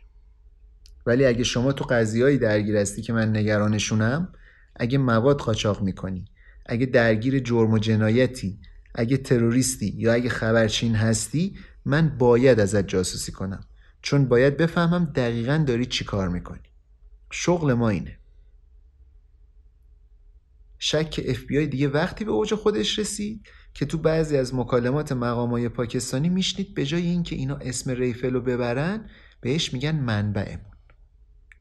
ولی اگه شما تو قضیهایی درگیر هستی که من نگرانشونم اگه مواد قاچاق می‌کنی اگه درگیر جرم و جنایتی اگه تروریستی یا اگه خبرچین هستی من باید ازت جاسوسی کنم. چون باید بفهمم دقیقا داری چی کار می‌کنی. شغل ما اینه. شک اف بی آی دیگه وقتی به اوج خودش رسید که تو بعضی از مکالمات مقامای پاکستانی میشنید به جای اینکه اینا اسم ریفل رو ببرن بهش میگن منبعمون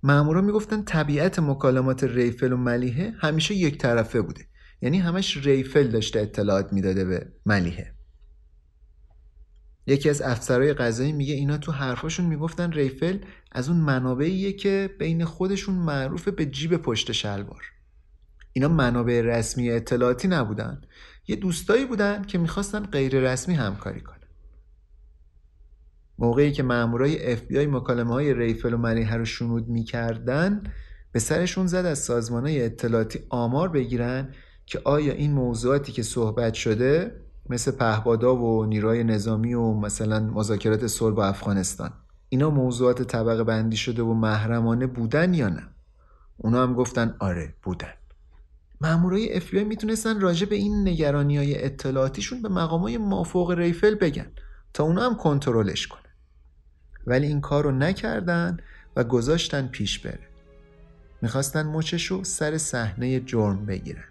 مامورا می‌گفتن طبیعت مکالمات ریفل و ملیحه همیشه یک طرفه بوده. یعنی همش ریفل داشته اطلاعات می‌داده به ملیحه. یکی از افسرهای قضایی میگه اینا تو حرفاشون می‌گفتن ریفل از اون منابعیه که بین خودشون معروف به جیب پشت شلوار. اینا منابع رسمی اطلاعاتی نبودن. یه دوستایی بودن که می‌خواستن غیر رسمی همکاری کنن. موقعی که مامورای اف بی آی مکالمه های ریفل و ملیحه رو شنود می‌کردن به سرشون زد از سازمان های اطلاعاتی آمار بگیرن که آیا این موضوعاتی که صحبت شده مثل پهبادا و نیروی نظامی و مثلا مذاکرات صلح با افغانستان اینا موضوعات طبقه بندی شده و محرمانه بودن یا نه؟ اونا هم گفتن آره بودن. مامورای اف می‌تونستن راجع به این نگرانی های اطلاعاتیشون به مقامای مافوق ریفل بگن تا اونا هم کنترلش کنن. ولی این کار رو نکردن و گذاشتن پیش بره. می‌خواستن مچشو سر صحنه جرم بگیرن.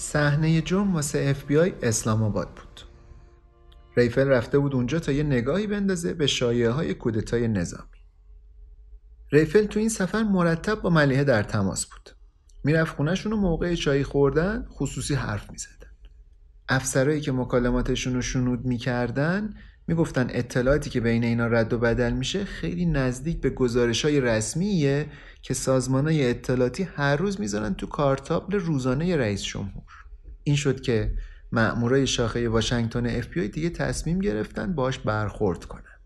صحنه جرم واسه اف بی آی اسلام آباد بود. ریفل رفته بود اونجا تا یه نگاهی بندازه به شایعه های کودتای نظامی. ریفل تو این سفر مرتب با ملیحه در تماس بود. می‌رفت خونه‌شون و موقع چای خوردن خصوصی حرف می‌زدن. افسرهایی که مکالماتشون رو شنود می‌کردن می‌گفتن اطلاعاتی که بین اینا رد و بدل میشه خیلی نزدیک به گزارش های رسمیه که سازمان های اطلاعاتی هر روز می‌ذارن تو کارتابل روزانه رئیس جمهور. این شد که مأمورای شاخه واشنگتن اف بی دیگه تصمیم گرفتن باش برخورد کنن.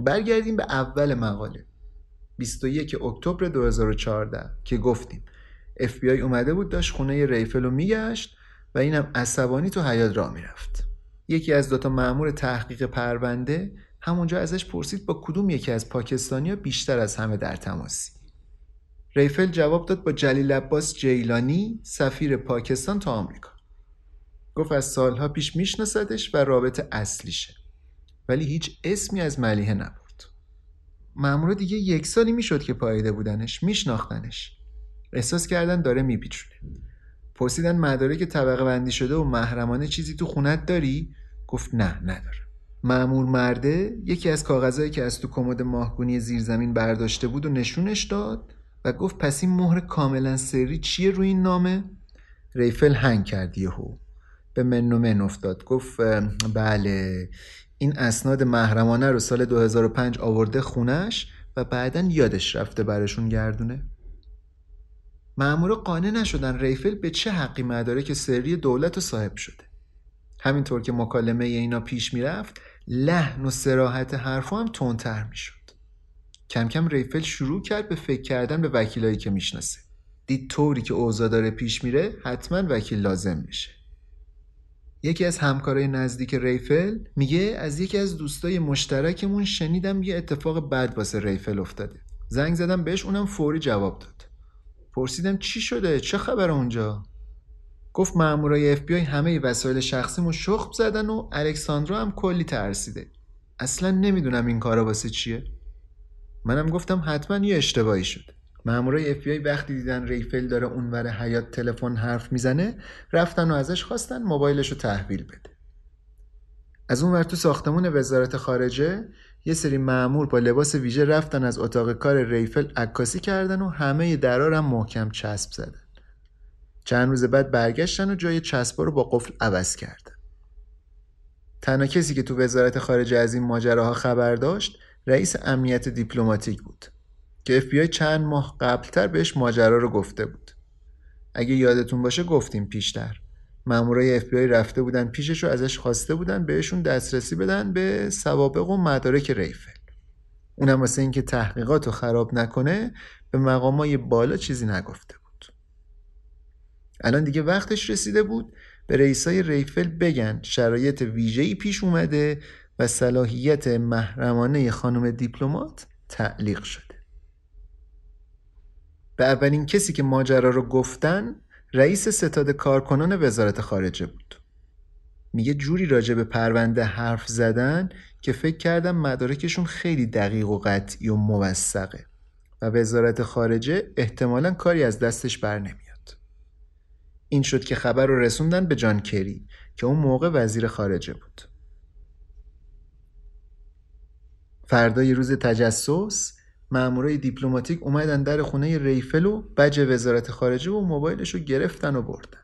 برگردیم به اول مقاله. 21 اکتبر 2014 که گفتیم بی اومده بود داشت خونه ریفل رو میگشت و اینم عصبانی تو حیات را می‌رفت. یکی از دوتا مأمور تحقیق پرونده همونجا ازش پرسید با کدوم یکی از پاکستانیا بیشتر از همه در تماسی ریفل جواب داد با جلیل عباس جیلانی سفیر پاکستان تا آمریکا. گفت از سالها پیش میشناسدش و رابطه اصلیشه. ولی هیچ اسمی از ملیحه نبود مامورا دیگه یک سالی می‌شد که پاییده بودنش میشناختنش. احساس کردن داره میپیچونه. پرسیدن مدارک طبقه بندی شده و محرمانه چیزی تو خونت داری؟ گفت نه نداره معمور مرده یکی از کاغذهایی که از تو کمد ماهگونی زیرزمین برداشته بود و نشونش داد و گفت پس این مهر کاملا سری چیه روی این نامه؟ ریفل هنگ کرد یهو. به من و من افتاد. گفت بله این اسناد محرمانه رو سال 2005 آورده خونش و بعدا یادش رفته براشون گردونه. معمور قانع نشدن ریفل به چه حقی مدارک سری دولت رو صاحب شده؟ همینطور که مکالمه اینا پیش می‌رفت لحن و سراحت حرفا هم تندتر می‌شد. کم کم ریفل شروع کرد به فکر کردن به وکیلایی که می‌شناسه. دید طوری که اوضاع داره پیش میره حتما وکیل لازم میشه. یکی از همکارای نزدیک ریفل میگه از یکی از دوستای مشترکمون شنیدم یه اتفاق بد واسه ریفل افتاده. زنگ زدم بهش اونم فوری جواب داد. پرسیدم چی شده؟ چه خبر اونجا؟ گفت مامورای اف بی آی همه وسایل شخصیمو شخم زدن و الکساندرا هم کلی ترسیده. اصلا نمی‌دونم این کارا واسه چیه. منم گفتم حتما یه اشتباهی شد. مامورای اف بی آی وقتی دیدن ریفل داره اونور حیاط تلفن حرف می‌زنه رفتن و ازش خواستن موبایلش رو تحویل بده. از اون ور تو ساختمون وزارت خارجه یه سری مامور با لباس ویژه رفتن از اتاق کار ریفل عکاسی کردن و همه درارم محکم چسب زدن. چند روز بعد برگشتن و جای چسبا رو با قفل عوض کردن. تنها کسی که تو وزارت خارجه از این ماجراها خبر داشت رئیس امنیت دیپلماتیک بود که اف چند ماه قبلتر بهش ماجرا رو گفته بود. اگه یادتون باشه گفتیم پیشتر. مامورای اف رفته بودن پیشش و ازش خواسته بودن بهشون دسترسی بدن به سوابق و مدارک ریفل. اونم واسه اینکه تحقیقات رو خراب نکنه به مقامای بالا چیزی نگفته بود. الان دیگه وقتش رسیده بود به رئیسای ریفل بگن شرایط ویژه‌ای پیش اومده و صلاحیت محرمانه خانم دیپلمات تعلیق شده. به اولین کسی که ماجرا رو گفتن رئیس ستاد کارکنان وزارت خارجه بود. میگه جوری راجع به پرونده حرف زدن که فکر کردم مدارکشون خیلی دقیق و قطعی و موثقه و وزارت خارجه احتمالا کاری از دستش بر نمیاد. این شد که خبر رو رسوندن به جان کری که اون موقع وزیر خارجه بود. فردای روز تجسس مامورای دیپلماتیک اومدن در خونه ریفل و بج وزارت خارجه و موبایلش رو گرفتن و بردن.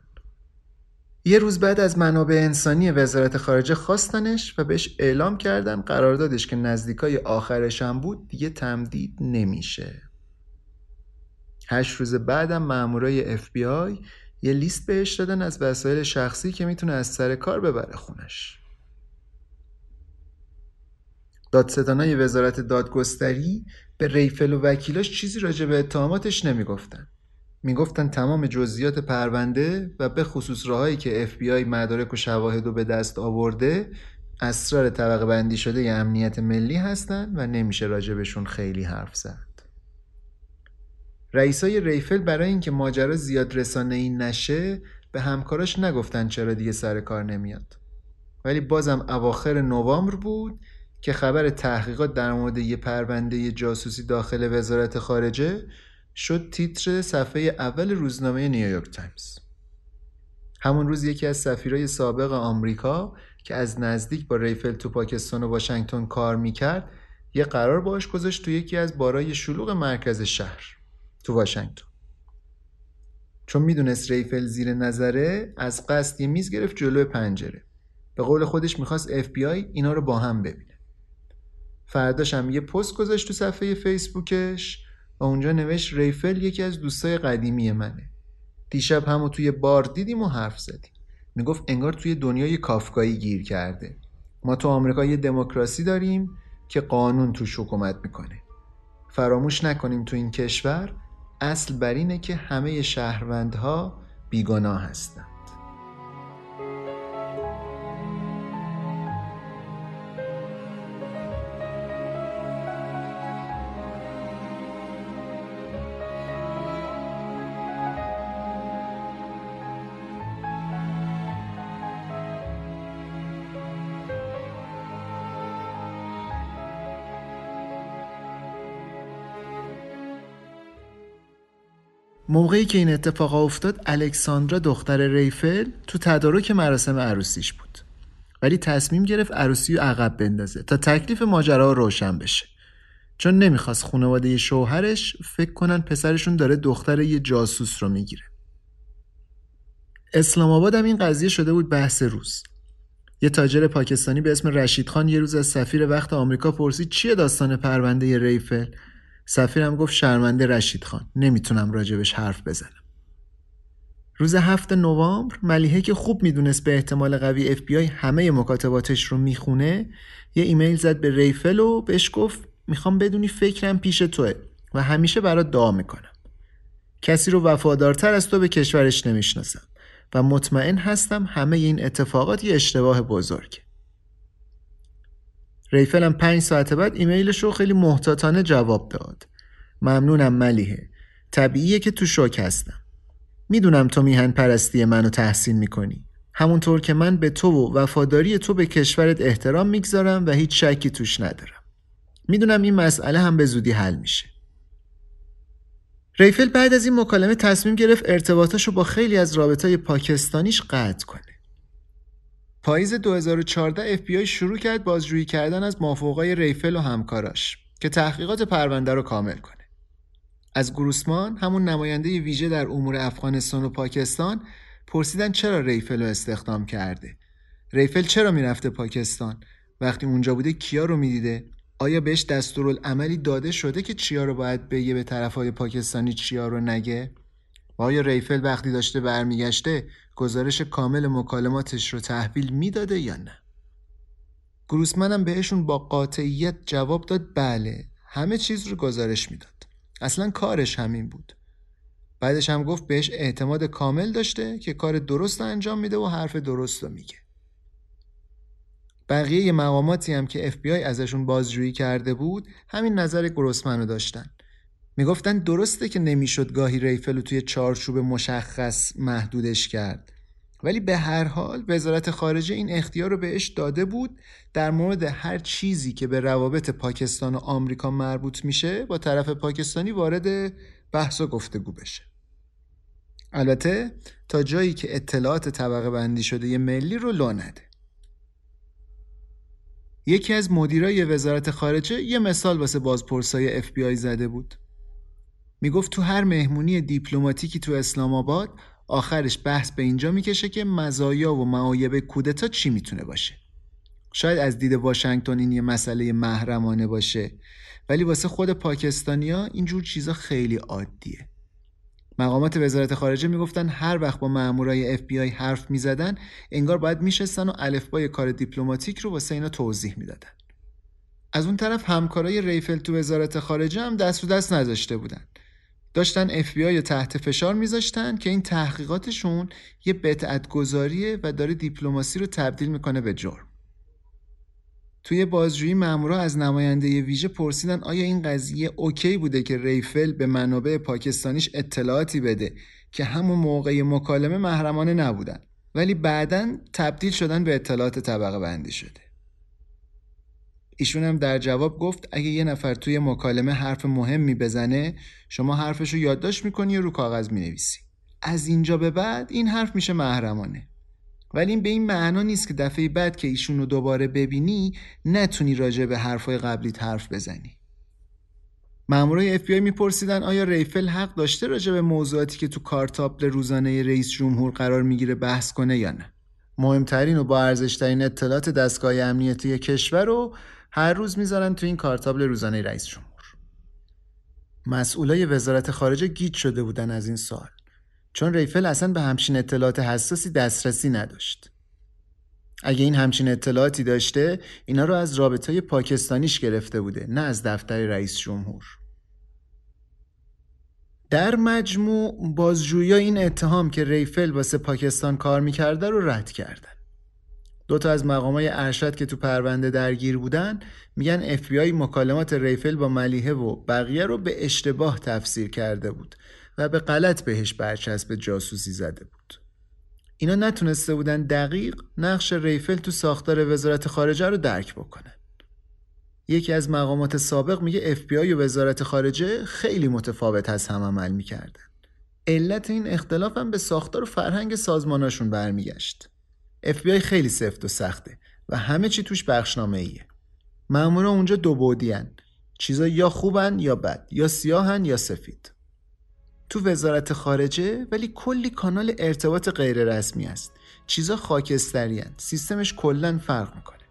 یه روز بعد از منابع انسانی وزارت خارجه خواستنش و بهش اعلام کردن قراردادش که نزدیکای آخرش هم بود دیگه تمدید نمیشه. هشت روز بعدم مامورای آی یه لیست بهش دادن از وسایل شخصی که می‌تونه از سر کار ببره خونش. دادستانای وزارت دادگستری به ریفل و وکیلاش چیزی راجع به اتهاماتش نمی‌گفتن. می‌گفتن تمام جزئیات پرونده و به خصوص راهایی که اف بی آی مدارک و شواهد رو به دست آورده اسرار طبقه بندی شده ی امنیت ملی هستن و نمیشه راجبشون خیلی حرف زد. رئیسای ریفل برای اینکه ماجرا زیاد رسانه ای نشه به همکاراش نگفتن چرا دیگه سر کار نمیاد. ولی بازم اواخر نوامبر بود که خبر تحقیقات در مورد یه پرونده جاسوسی داخل وزارت خارجه شد تیتر صفحه اول روزنامه نیویورک تایمز. همون روز یکی از سفیرای سابق آمریکا که از نزدیک با ریفل تو پاکستان و واشنگتن کار می‌کرد یه قرار باهاش گذاشت تو یکی از بارای شلوغ مرکز شهر تو واشنگتن. چون می‌دونست ریفل زیر نظره از قصد یه میز گرفت جلو پنجره. به قول خودش می‌خواست اف بی آی اینا رو با هم ببینه. فرداش هم یه پست گذاشت تو صفحه فیسبوکش و اونجا نوشت ریفل یکی از دوستای قدیمی منه. دیشب همو توی بار دیدیم و حرف زدیم. می‌گفت انگار توی دنیای کافکایی گیر کرده. ما تو آمریکا یه دموکراسی داریم که قانون توش حکومت می‌کنه. فراموش نکنیم تو این کشور اصل بر اینه که همه شهروندها بیگناه هستن. موقعی که این اتفاق افتاد الکساندرا دختر ریفل تو تدارک مراسم عروسیش بود. ولی تصمیم گرفت عروسی رو عقب بندازه تا تکلیف ماجرا روشن بشه. چون نمی‌خواست خانواده شوهرش فکر کنن پسرشون داره دختر یه جاسوس رو می‌گیره. اسلام آباد هم این قضیه شده بود بحث روز. یه تاجر پاکستانی به اسم رشید خان یه روز از سفیر وقت آمریکا پرسید چیه داستان پرونده ریفل؟ سفیرم گفت شرمنده رشید خان نمی‌تونم راجبش حرف بزنم. روز هفت نوامبر ملیحه که خوب می‌دونست به احتمال قوی اف بی آی همه مکاتباتش رو می‌خونه یه ایمیل زد به ریفل و بهش گفت می‌خوام بدونی فکرم پیش توه و همیشه برات دعا می‌کنم. کسی رو وفادارتر از تو به کشورش نمی‌شناسم و مطمئن هستم همه این اتفاقات یه اشتباه بزرگه. ریفل هم پنج ساعت بعد ایمیلش رو خیلی محتاطانه جواب داد. ممنونم ملیه طبیعیه که تو شوک هستم. می‌دونم تو میهن پرستی منو تحسین می‌کنی. همونطور که من به تو و وفاداری تو به کشورت احترام می‌گذارم و هیچ شکی توش ندارم. می‌دونم این مسئله هم به زودی حل میشه. ریفل بعد از این مکالمه تصمیم گرفت ارتباطاشو با خیلی از رابطای پاکستانیش قطع کنه. پاییز 2014 FBI شروع کرد بازجویی کردن از مافوقای ریفل و همکاراش که تحقیقات پرونده رو کامل کنه. از گروسمان همون نماینده ویژه در امور افغانستان و پاکستان پرسیدن چرا ریفل رو استخدام کرده. ریفل چرا می‌رفته پاکستان؟ وقتی اونجا بوده کیا رو می‌دیده؟ آیا بهش دستورالعملی داده شده که چیا رو باید بگه به طرفهای پاکستانی چیا رو نگه؟ آیا ریفل وقتی داشته برمیگشته گزارش کامل مکالماتش رو تحویل می‌داده یا نه؟ گروسمنم بهشون با قاطعیت جواب داد بله همه چیز رو گزارش می‌داد. اصلا کارش همین بود. بعدش هم گفت بهش اعتماد کامل داشته که کار درست انجام میده و حرف درست رو میگه. بقیه مقاماتی هم که FBI ازشون بازجویی کرده بود همین نظر گروسمن رو داشتن. می‌گفتن درسته که نمی‌شد گاهی ریفل رو توی چارچوب مشخص محدودش کرد. ولی به هر حال وزارت خارجه این اختیار رو بهش داده بود در مورد هر چیزی که به روابط پاکستان و آمریکا مربوط میشه با طرف پاکستانی وارد بحث و گفتگو بشه. البته تا جایی که اطلاعات طبقه بندی شده یه ملی رو لو نده. یکی از مدیرای وزارت خارجه یه مثال واسه بازپرسای آی زده بود. می‌گفت تو هر مهمونی دیپلماتیکی تو اسلام آباد آخرش بحث به اینجا می‌کشه که مزایا و معایب کودتا چی می‌تونه باشه. شاید از دید واشنگتن این یه مسئله محرمانه باشه ولی واسه خود پاکستانیا اینجور چیزا خیلی عادیه. مقامات وزارت خارجه می‌گفتن هر وقت با مامورای اف بی آی حرف می‌زدن انگار باید میشستن و الفبای کار دیپلماتیک رو واسه اینا توضیح می‌دادن. از اون طرف همکارای ریفل تو وزارت خارجه هم دست رو دست نذاشته بودن. داشتن اف بی آی تحت فشار میذاشتن که این تحقیقاتشون یه بدعت گذاریه و داره دیپلماسی رو تبدیل می‌کنه به جرم. توی بازجویی مامورا از نماینده ویژه پرسیدن آیا این قضیه OK بوده که ریفل به منابع پاکستانیش اطلاعاتی بده که همون موقع مکالمه محرمانه نبودن ولی بعدا تبدیل شدن به اطلاعات طبقه بندی شده؟ ایشون هم در جواب گفت اگه یه نفر توی مکالمه حرف مهمی بزنه شما حرفشو یادداشت می‌کنی و رو کاغذ می‌نویسی. از اینجا به بعد این حرف میشه محرمانه. ولی این به این معنا نیست که دفعه بعد که ایشون رو دوباره ببینی نتونی راجع به حرفای قبلی حرف بزنی. مامورای بی میپرسیدن آیا ریفل حق داشته راجع به موضوعاتی که تو کارتابل روزانه رئیس جمهور قرار می‌گیره بحث کنه یا نه؟ مهمترین و با ارزشترین اطلاعات دستگاه امنیتی کشور رو هر روز می‌ذارن تو این کارتابل روزانه رئیس جمهور. مسئولای وزارت خارجه گیج شده بودن از این سوال. چون ریفل اصلا به همچین اطلاعات حساسی دسترسی نداشت. اگه این همچین اطلاعاتی داشته اینا رو از رابطای پاکستانیش گرفته بوده نه از دفتر رئیس جمهور. در مجموع بازجویی این اتهام که ریفل واسه پاکستان کار می‌کرده رو رد کردن دو تا از مقامای ارشد که تو پرونده درگیر بودن میگن اف بی آی مکالمات ریفل با ملیحه و بقیه رو به اشتباه تفسیر کرده بود و به غلط بهش برچسب جاسوسی زده بود. اینا نتونسته بودن دقیق نقش ریفل تو ساختار وزارت خارجه رو درک بکنن. یکی از مقامات سابق میگه اف بی آی و وزارت خارجه خیلی متفاوت از هم عمل می‌کردن. علت این اختلاف هم به ساختار و فرهنگ سازماناشون برمیگشت. آی خیلی سفت و سخته و همه چی توش بخشنامه ایه مامورا اونجا دو بعدی چیزا یا خوبن یا بد یا سیاهن یا سفید. تو وزارت خارجه ولی کلی کانال ارتباط غیر رسمی است چیزا خاکستری سیستمش کلا فرق می‌کنه.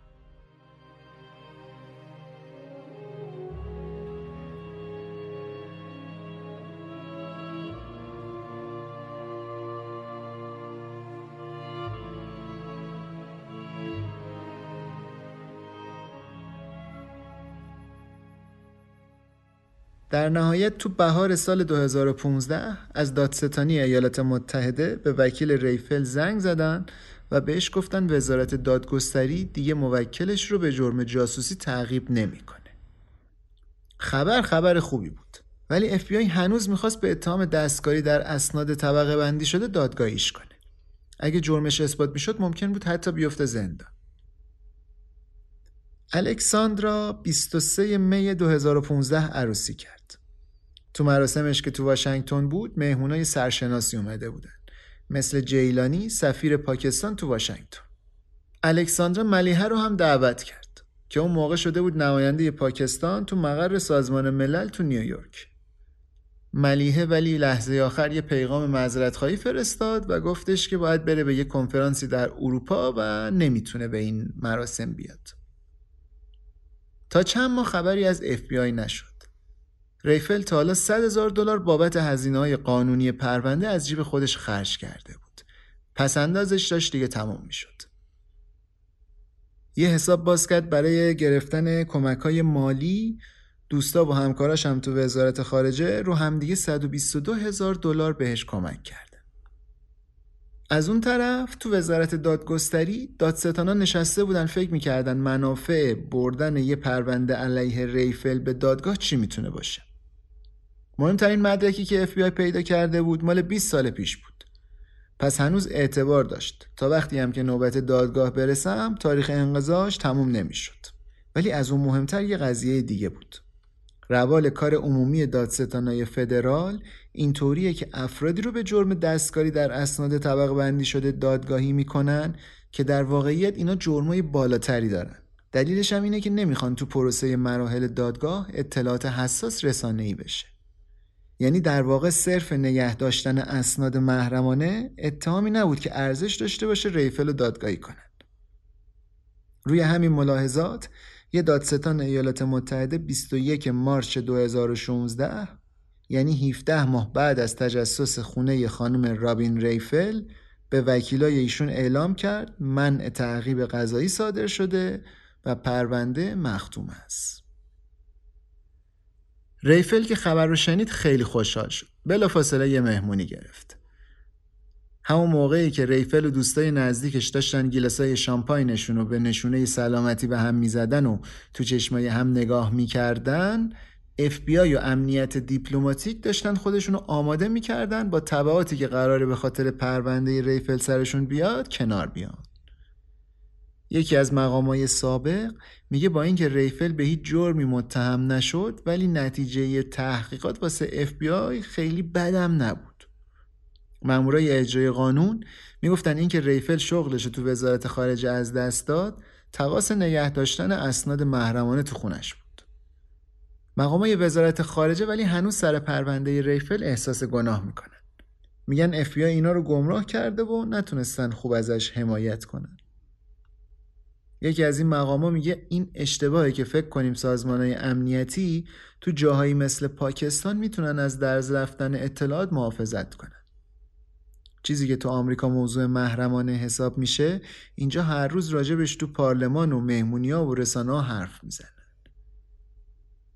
در نهایت تو بهار سال 2015 از دادستانی ایالات متحده به وکیل ریفل زنگ زدن و بهش گفتن وزارت دادگستری دیگه موکلش رو به جرم جاسوسی تعقیب نمی‌کنه. خبر خبر خوبی بود. ولی اف بی آی هنوز می‌خواست به اتهام دستکاری در اسناد طبقه بندی شده دادگاهیش کنه. اگه جرمش اثبات می‌شد ممکن بود حتی بیفته زندان. الکساندرا 23 می 2015 عروسی کرد. تو مراسمش که تو واشنگتن بود مهمونای سرشناسی اومده بودن. مثل جیلانی سفیر پاکستان تو واشنگتن. الکساندرا ملیحه رو هم دعوت کرد که اون موقع شده بود نماینده پاکستان تو مقر سازمان ملل تو نیویورک. ملیحه ولی لحظه آخر یه پیغام معذرت خواهی فرستاد و گفتش که باید بره به یه کنفرانسی در اروپا و نمی‌تونه به این مراسم بیاد. تا چند ماه خبری از آی نشد. ریفل تا حالا 100 هزار دلار بابت هزینه های قانونی پرونده از جیب خودش خرج کرده بود. پس اندازش داشت دیگه تمام می‌شد. یه حساب باز کرد برای گرفتن کمک های مالی دوستا و همکاراش هم تو وزارت خارجه رو همدیگه 122 هزار دلار بهش کمک کرده. از اون طرف تو وزارت دادگستری دادستانا نشسته بودن فکر می‌کردن منافع بردن یه پرونده علیه ریفل به دادگاه چی می‌تونه باشه. مهمترین مدرکی که FBI پیدا کرده بود مال 20 سال پیش بود. پس هنوز اعتبار داشت تا وقتی هم که نوبت دادگاه برسم تاریخ انقضاش تموم نمی‌شد. ولی از اون مهمتر یه قضیه دیگه بود. روال کار عمومی دادستانای فدرال اینطوریه که افرادی رو به جرم دستکاری در اسناد طبق بندی شده دادگاهی می‌کنن که در واقعیت اینا جرمای بالاتری دارن. دلیلش هم اینه که نمی‌خوان تو پروسه مراحل دادگاه اطلاعات حساس رسانه ای بشه. یعنی در واقع صرف نگه داشتن اسناد محرمانه اتهامی نبود که ارزش داشته باشه ریفل رو دادگاهی کنن. روی همین ملاحظات یه دادستان ایالات متحده 21 مارچ 2016 یعنی 17 ماه بعد از تجسس خونه خانم رابین ریفل به وکیلای ایشون اعلام کرد منع تعقیب قضایی صادر شده و پرونده مختوم است. ریفل که خبر رو شنید خیلی خوشحال شد. بلافاصله یه مهمونی گرفت. همون موقعی که ریفل و دوستای نزدیکش داشتن گیلاسای شامپاینشون رو به نشونه سلامتی به هم می‌زدن و تو چشمای هم نگاه می‌کردن آی و امنیت دیپلماتیک داشتن خودشون رو آماده می‌کردن با تبعاتی که قراره به خاطر پرونده ریفل سرشون بیاد کنار بیان. یکی از مقامای سابق میگه با اینکه ریفل به هیچ جرمی متهم نشد ولی نتیجه تحقیقات واسه آی خیلی بدم نبود. مامورای اجرای قانون می‌گفتن اینکه ریفل شغلش تو وزارت خارجه از دست داد تقاس نگه داشتن اسناد محرمانه تو خونش بود. مقامای وزارت خارجه ولی هنوز سر پرونده ریفل احساس گناه می‌کنن. میگن اف اینا رو گمراه کرده و نتونستن خوب ازش حمایت کنن. یکی از این مقاما میگه این اشتباهی که فکر کنیم سازمانهای امنیتی تو جاهایی مثل پاکستان می‌تونن از درز رفتن اطلاعات محافظت کنن. چیزی که تو آمریکا موضوع محرمانه حساب میشه اینجا هر روز راجبش تو پارلمان و مهمونیا و رسانه حرف می‌زنن.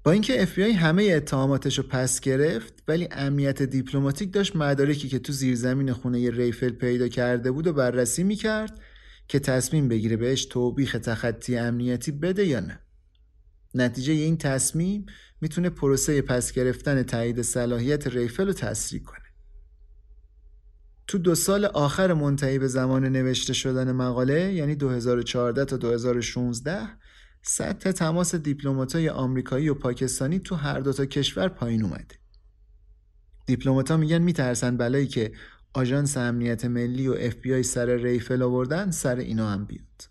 با اینکه اف همه اتهاماتش رو پس گرفت ولی امنیت دیپلماتیک داشت مدارکی که تو زیرزمین خونه ریفل پیدا کرده بود و بررسی می‌کرد که تصمیم بگیره بهش توبیخ تخطی امنیتی بده یا نه. نتیجه این تصمیم می‌تونه پروسه پس گرفتن تایید صلاحیت ریفل رو تسریع کنه. تو دو سال آخر منتهی به زمان نوشته شدن مقاله یعنی 2014 تا 2016 سطح تماس دیپلماتای آمریکایی و پاکستانی تو هر دو تا کشور پایین اومده. دیپلماتا میگن میترسن بلایی که آژانس امنیت ملی و اف بی آی سر ریفل آوردن سر اینا هم بیاد.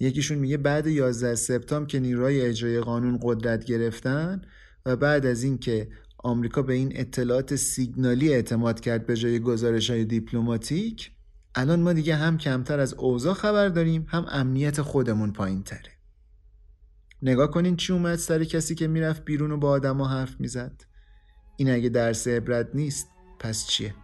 یکیشون میگه بعد 11 سپتامبر که نیروهای اجرای قانون قدرت گرفتن و بعد از اینکه آمریکا به این اطلاعات سیگنالی اعتماد کرد به جای گزارش های دیپلماتیک الان ما دیگه هم کمتر از اوضاع خبر داریم هم امنیت خودمون پایین تره نگاه کنین چی اومد سر کسی که می‌رفت بیرون و با آدما حرف می‌زد این اگه درس عبرت نیست پس چیه؟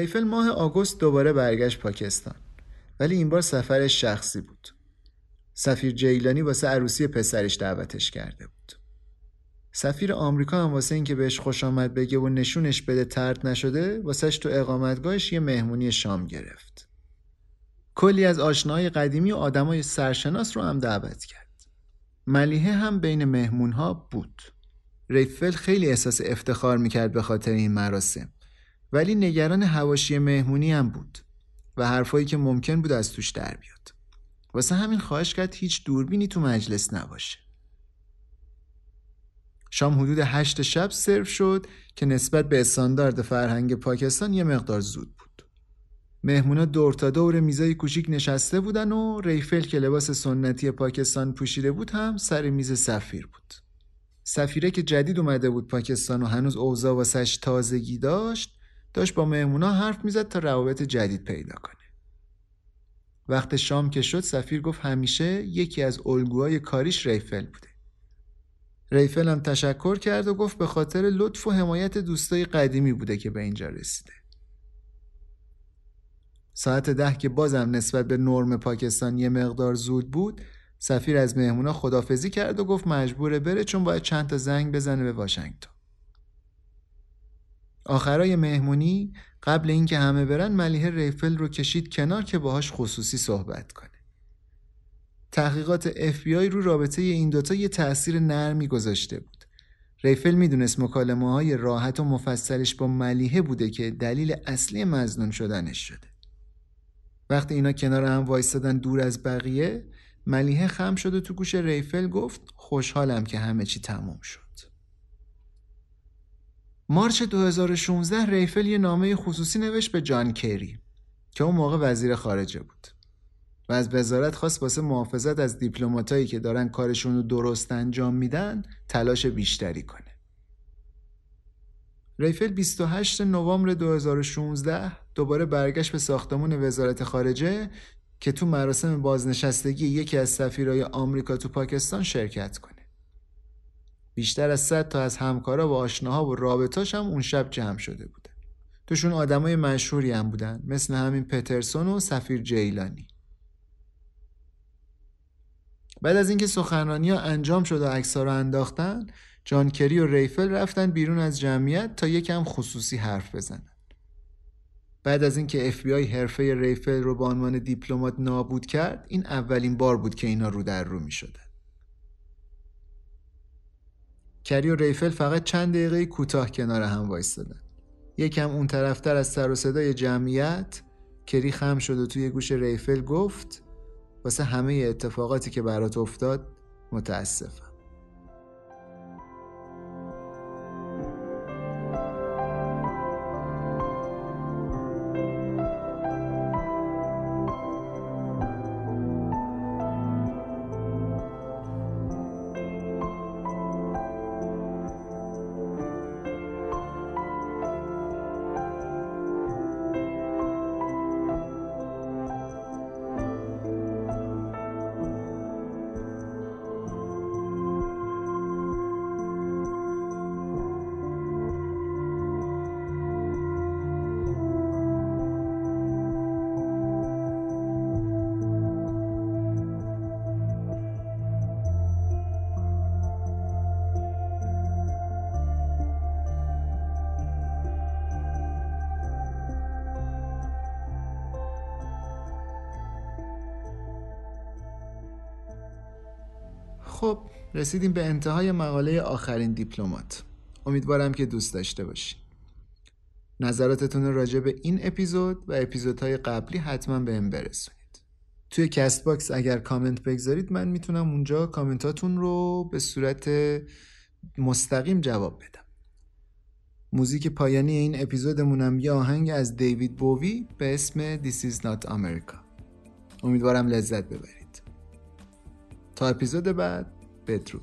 ریفل ماه آگوست دوباره برگشت پاکستان. ولی این بار سفرش شخصی بود. سفیر جیلانی واسه عروسی پسرش دعوتش کرده بود. سفیر آمریکا هم واسه اینکه بهش خوش آمد بگه و نشونش بده ترد نشده واسهش تو اقامتگاهش یه مهمونی شام گرفت. کلی از آشناهای قدیمی و آدمای سرشناس رو هم دعوت کرد. ملیحه هم بین مهمونها بود. ریفل خیلی احساس افتخار می‌کرد به خاطر این مراسم. ولی نگران هواشی مهمونی هم بود و حرفایی که ممکن بود از توش در بیاد. واسه همین خواهش کرد هیچ دوربینی تو مجلس نباشه. شام حدود هشت شب سرو شد که نسبت به استاندارد فرهنگ پاکستان یه مقدار زود بود. مهمونا دور تا دور میزای کوچیک نشسته بودن و ریفل که لباس سنتی پاکستان پوشیده بود هم سر میز سفیر بود. سفیره که جدید اومده بود پاکستان و هنوز اوضاع واسش تازگی داشت داشت با مهمونا حرف می‌زد تا روابط جدید پیدا کنه. وقت شام که شد سفیر گفت همیشه یکی از الگوهای کاریش ریفل بوده. ریفل هم تشکر کرد و گفت به خاطر لطف و حمایت دوستای قدیمی بوده که به اینجا رسیده. ساعت ده که بازم نسبت به نرم پاکستان یه مقدار زود بود سفیر از مهمونا خدافزی کرد و گفت مجبوره بره چون باید چند تا زنگ بزنه به واشنگتن. آخرای مهمونی قبل اینکه همه برن ملیه ریفل رو کشید کنار که باهاش خصوصی صحبت کنه. تحقیقات FBI رو رابطه این دوتا یه تأثیر نرمی گذاشته بود. ریفل می‌دونست مکالمه های راحت و مفصلش با ملیحه بوده که دلیل اصلی مزنون شدنش شده. وقتی اینا کنار هم وایستادن دور از بقیه ملیحه خم شد و تو گوش ریفل گفت خوشحالم که همه چی تموم شد. مارچ 2016 ریفل یه نامه خصوصی نوشت به جان کری که اون موقع وزیر خارجه بود و از وزارت خواست واسه محافظت از دیپلماتایی که دارن کارشون رو درست انجام میدن تلاش بیشتری کنه. ریفل 28 نوامبر 2016 دوباره برگشت به ساختمون وزارت خارجه که تو مراسم بازنشستگی یکی از سفیرای آمریکا تو پاکستان شرکت کنه. بیشتر از 100 تا از همکارا و آشناها و رابطاش هم اون شب جمع شده بودن. توشون آدمای مشهوری هم بودن مثل همین پترسون و سفیر جیلانی. بعد از اینکه سخنرانی ها انجام شد و عکس‌ها رو انداختن جان کری و ریفل رفتن بیرون از جمعیت تا یکم خصوصی حرف بزنن بعد از اینکه اف بی آی حرفه ریفل رو به عنوان دیپلمات نابود کرد این اولین بار بود که اینا رو در رو می شدن. کری و ریفل فقط چند دقیقه کوتاه کنار هم وایستادن. یکم اون طرفتر از سر و صدای جمعیت کری خم شد و توی گوش ریفل گفت واسه همه اتفاقاتی که برات افتاد متاسفم. رسیدیم به انتهای مقاله آخرین دیپلمات. امیدوارم که دوست داشته باشین نظراتتون راجع به این اپیزود و اپیزودهای قبلی حتما بهم برسونید. توی Castbox اگر کامنت بگذارید من می‌تونم اونجا کامنتاتون رو به صورت مستقیم جواب بدم. موزیک پایانی این اپیزودمونم یه آهنگ از دیوید بووی به اسم This is not America. امیدوارم لذت ببرید. تا اپیزود بعد. Beirut.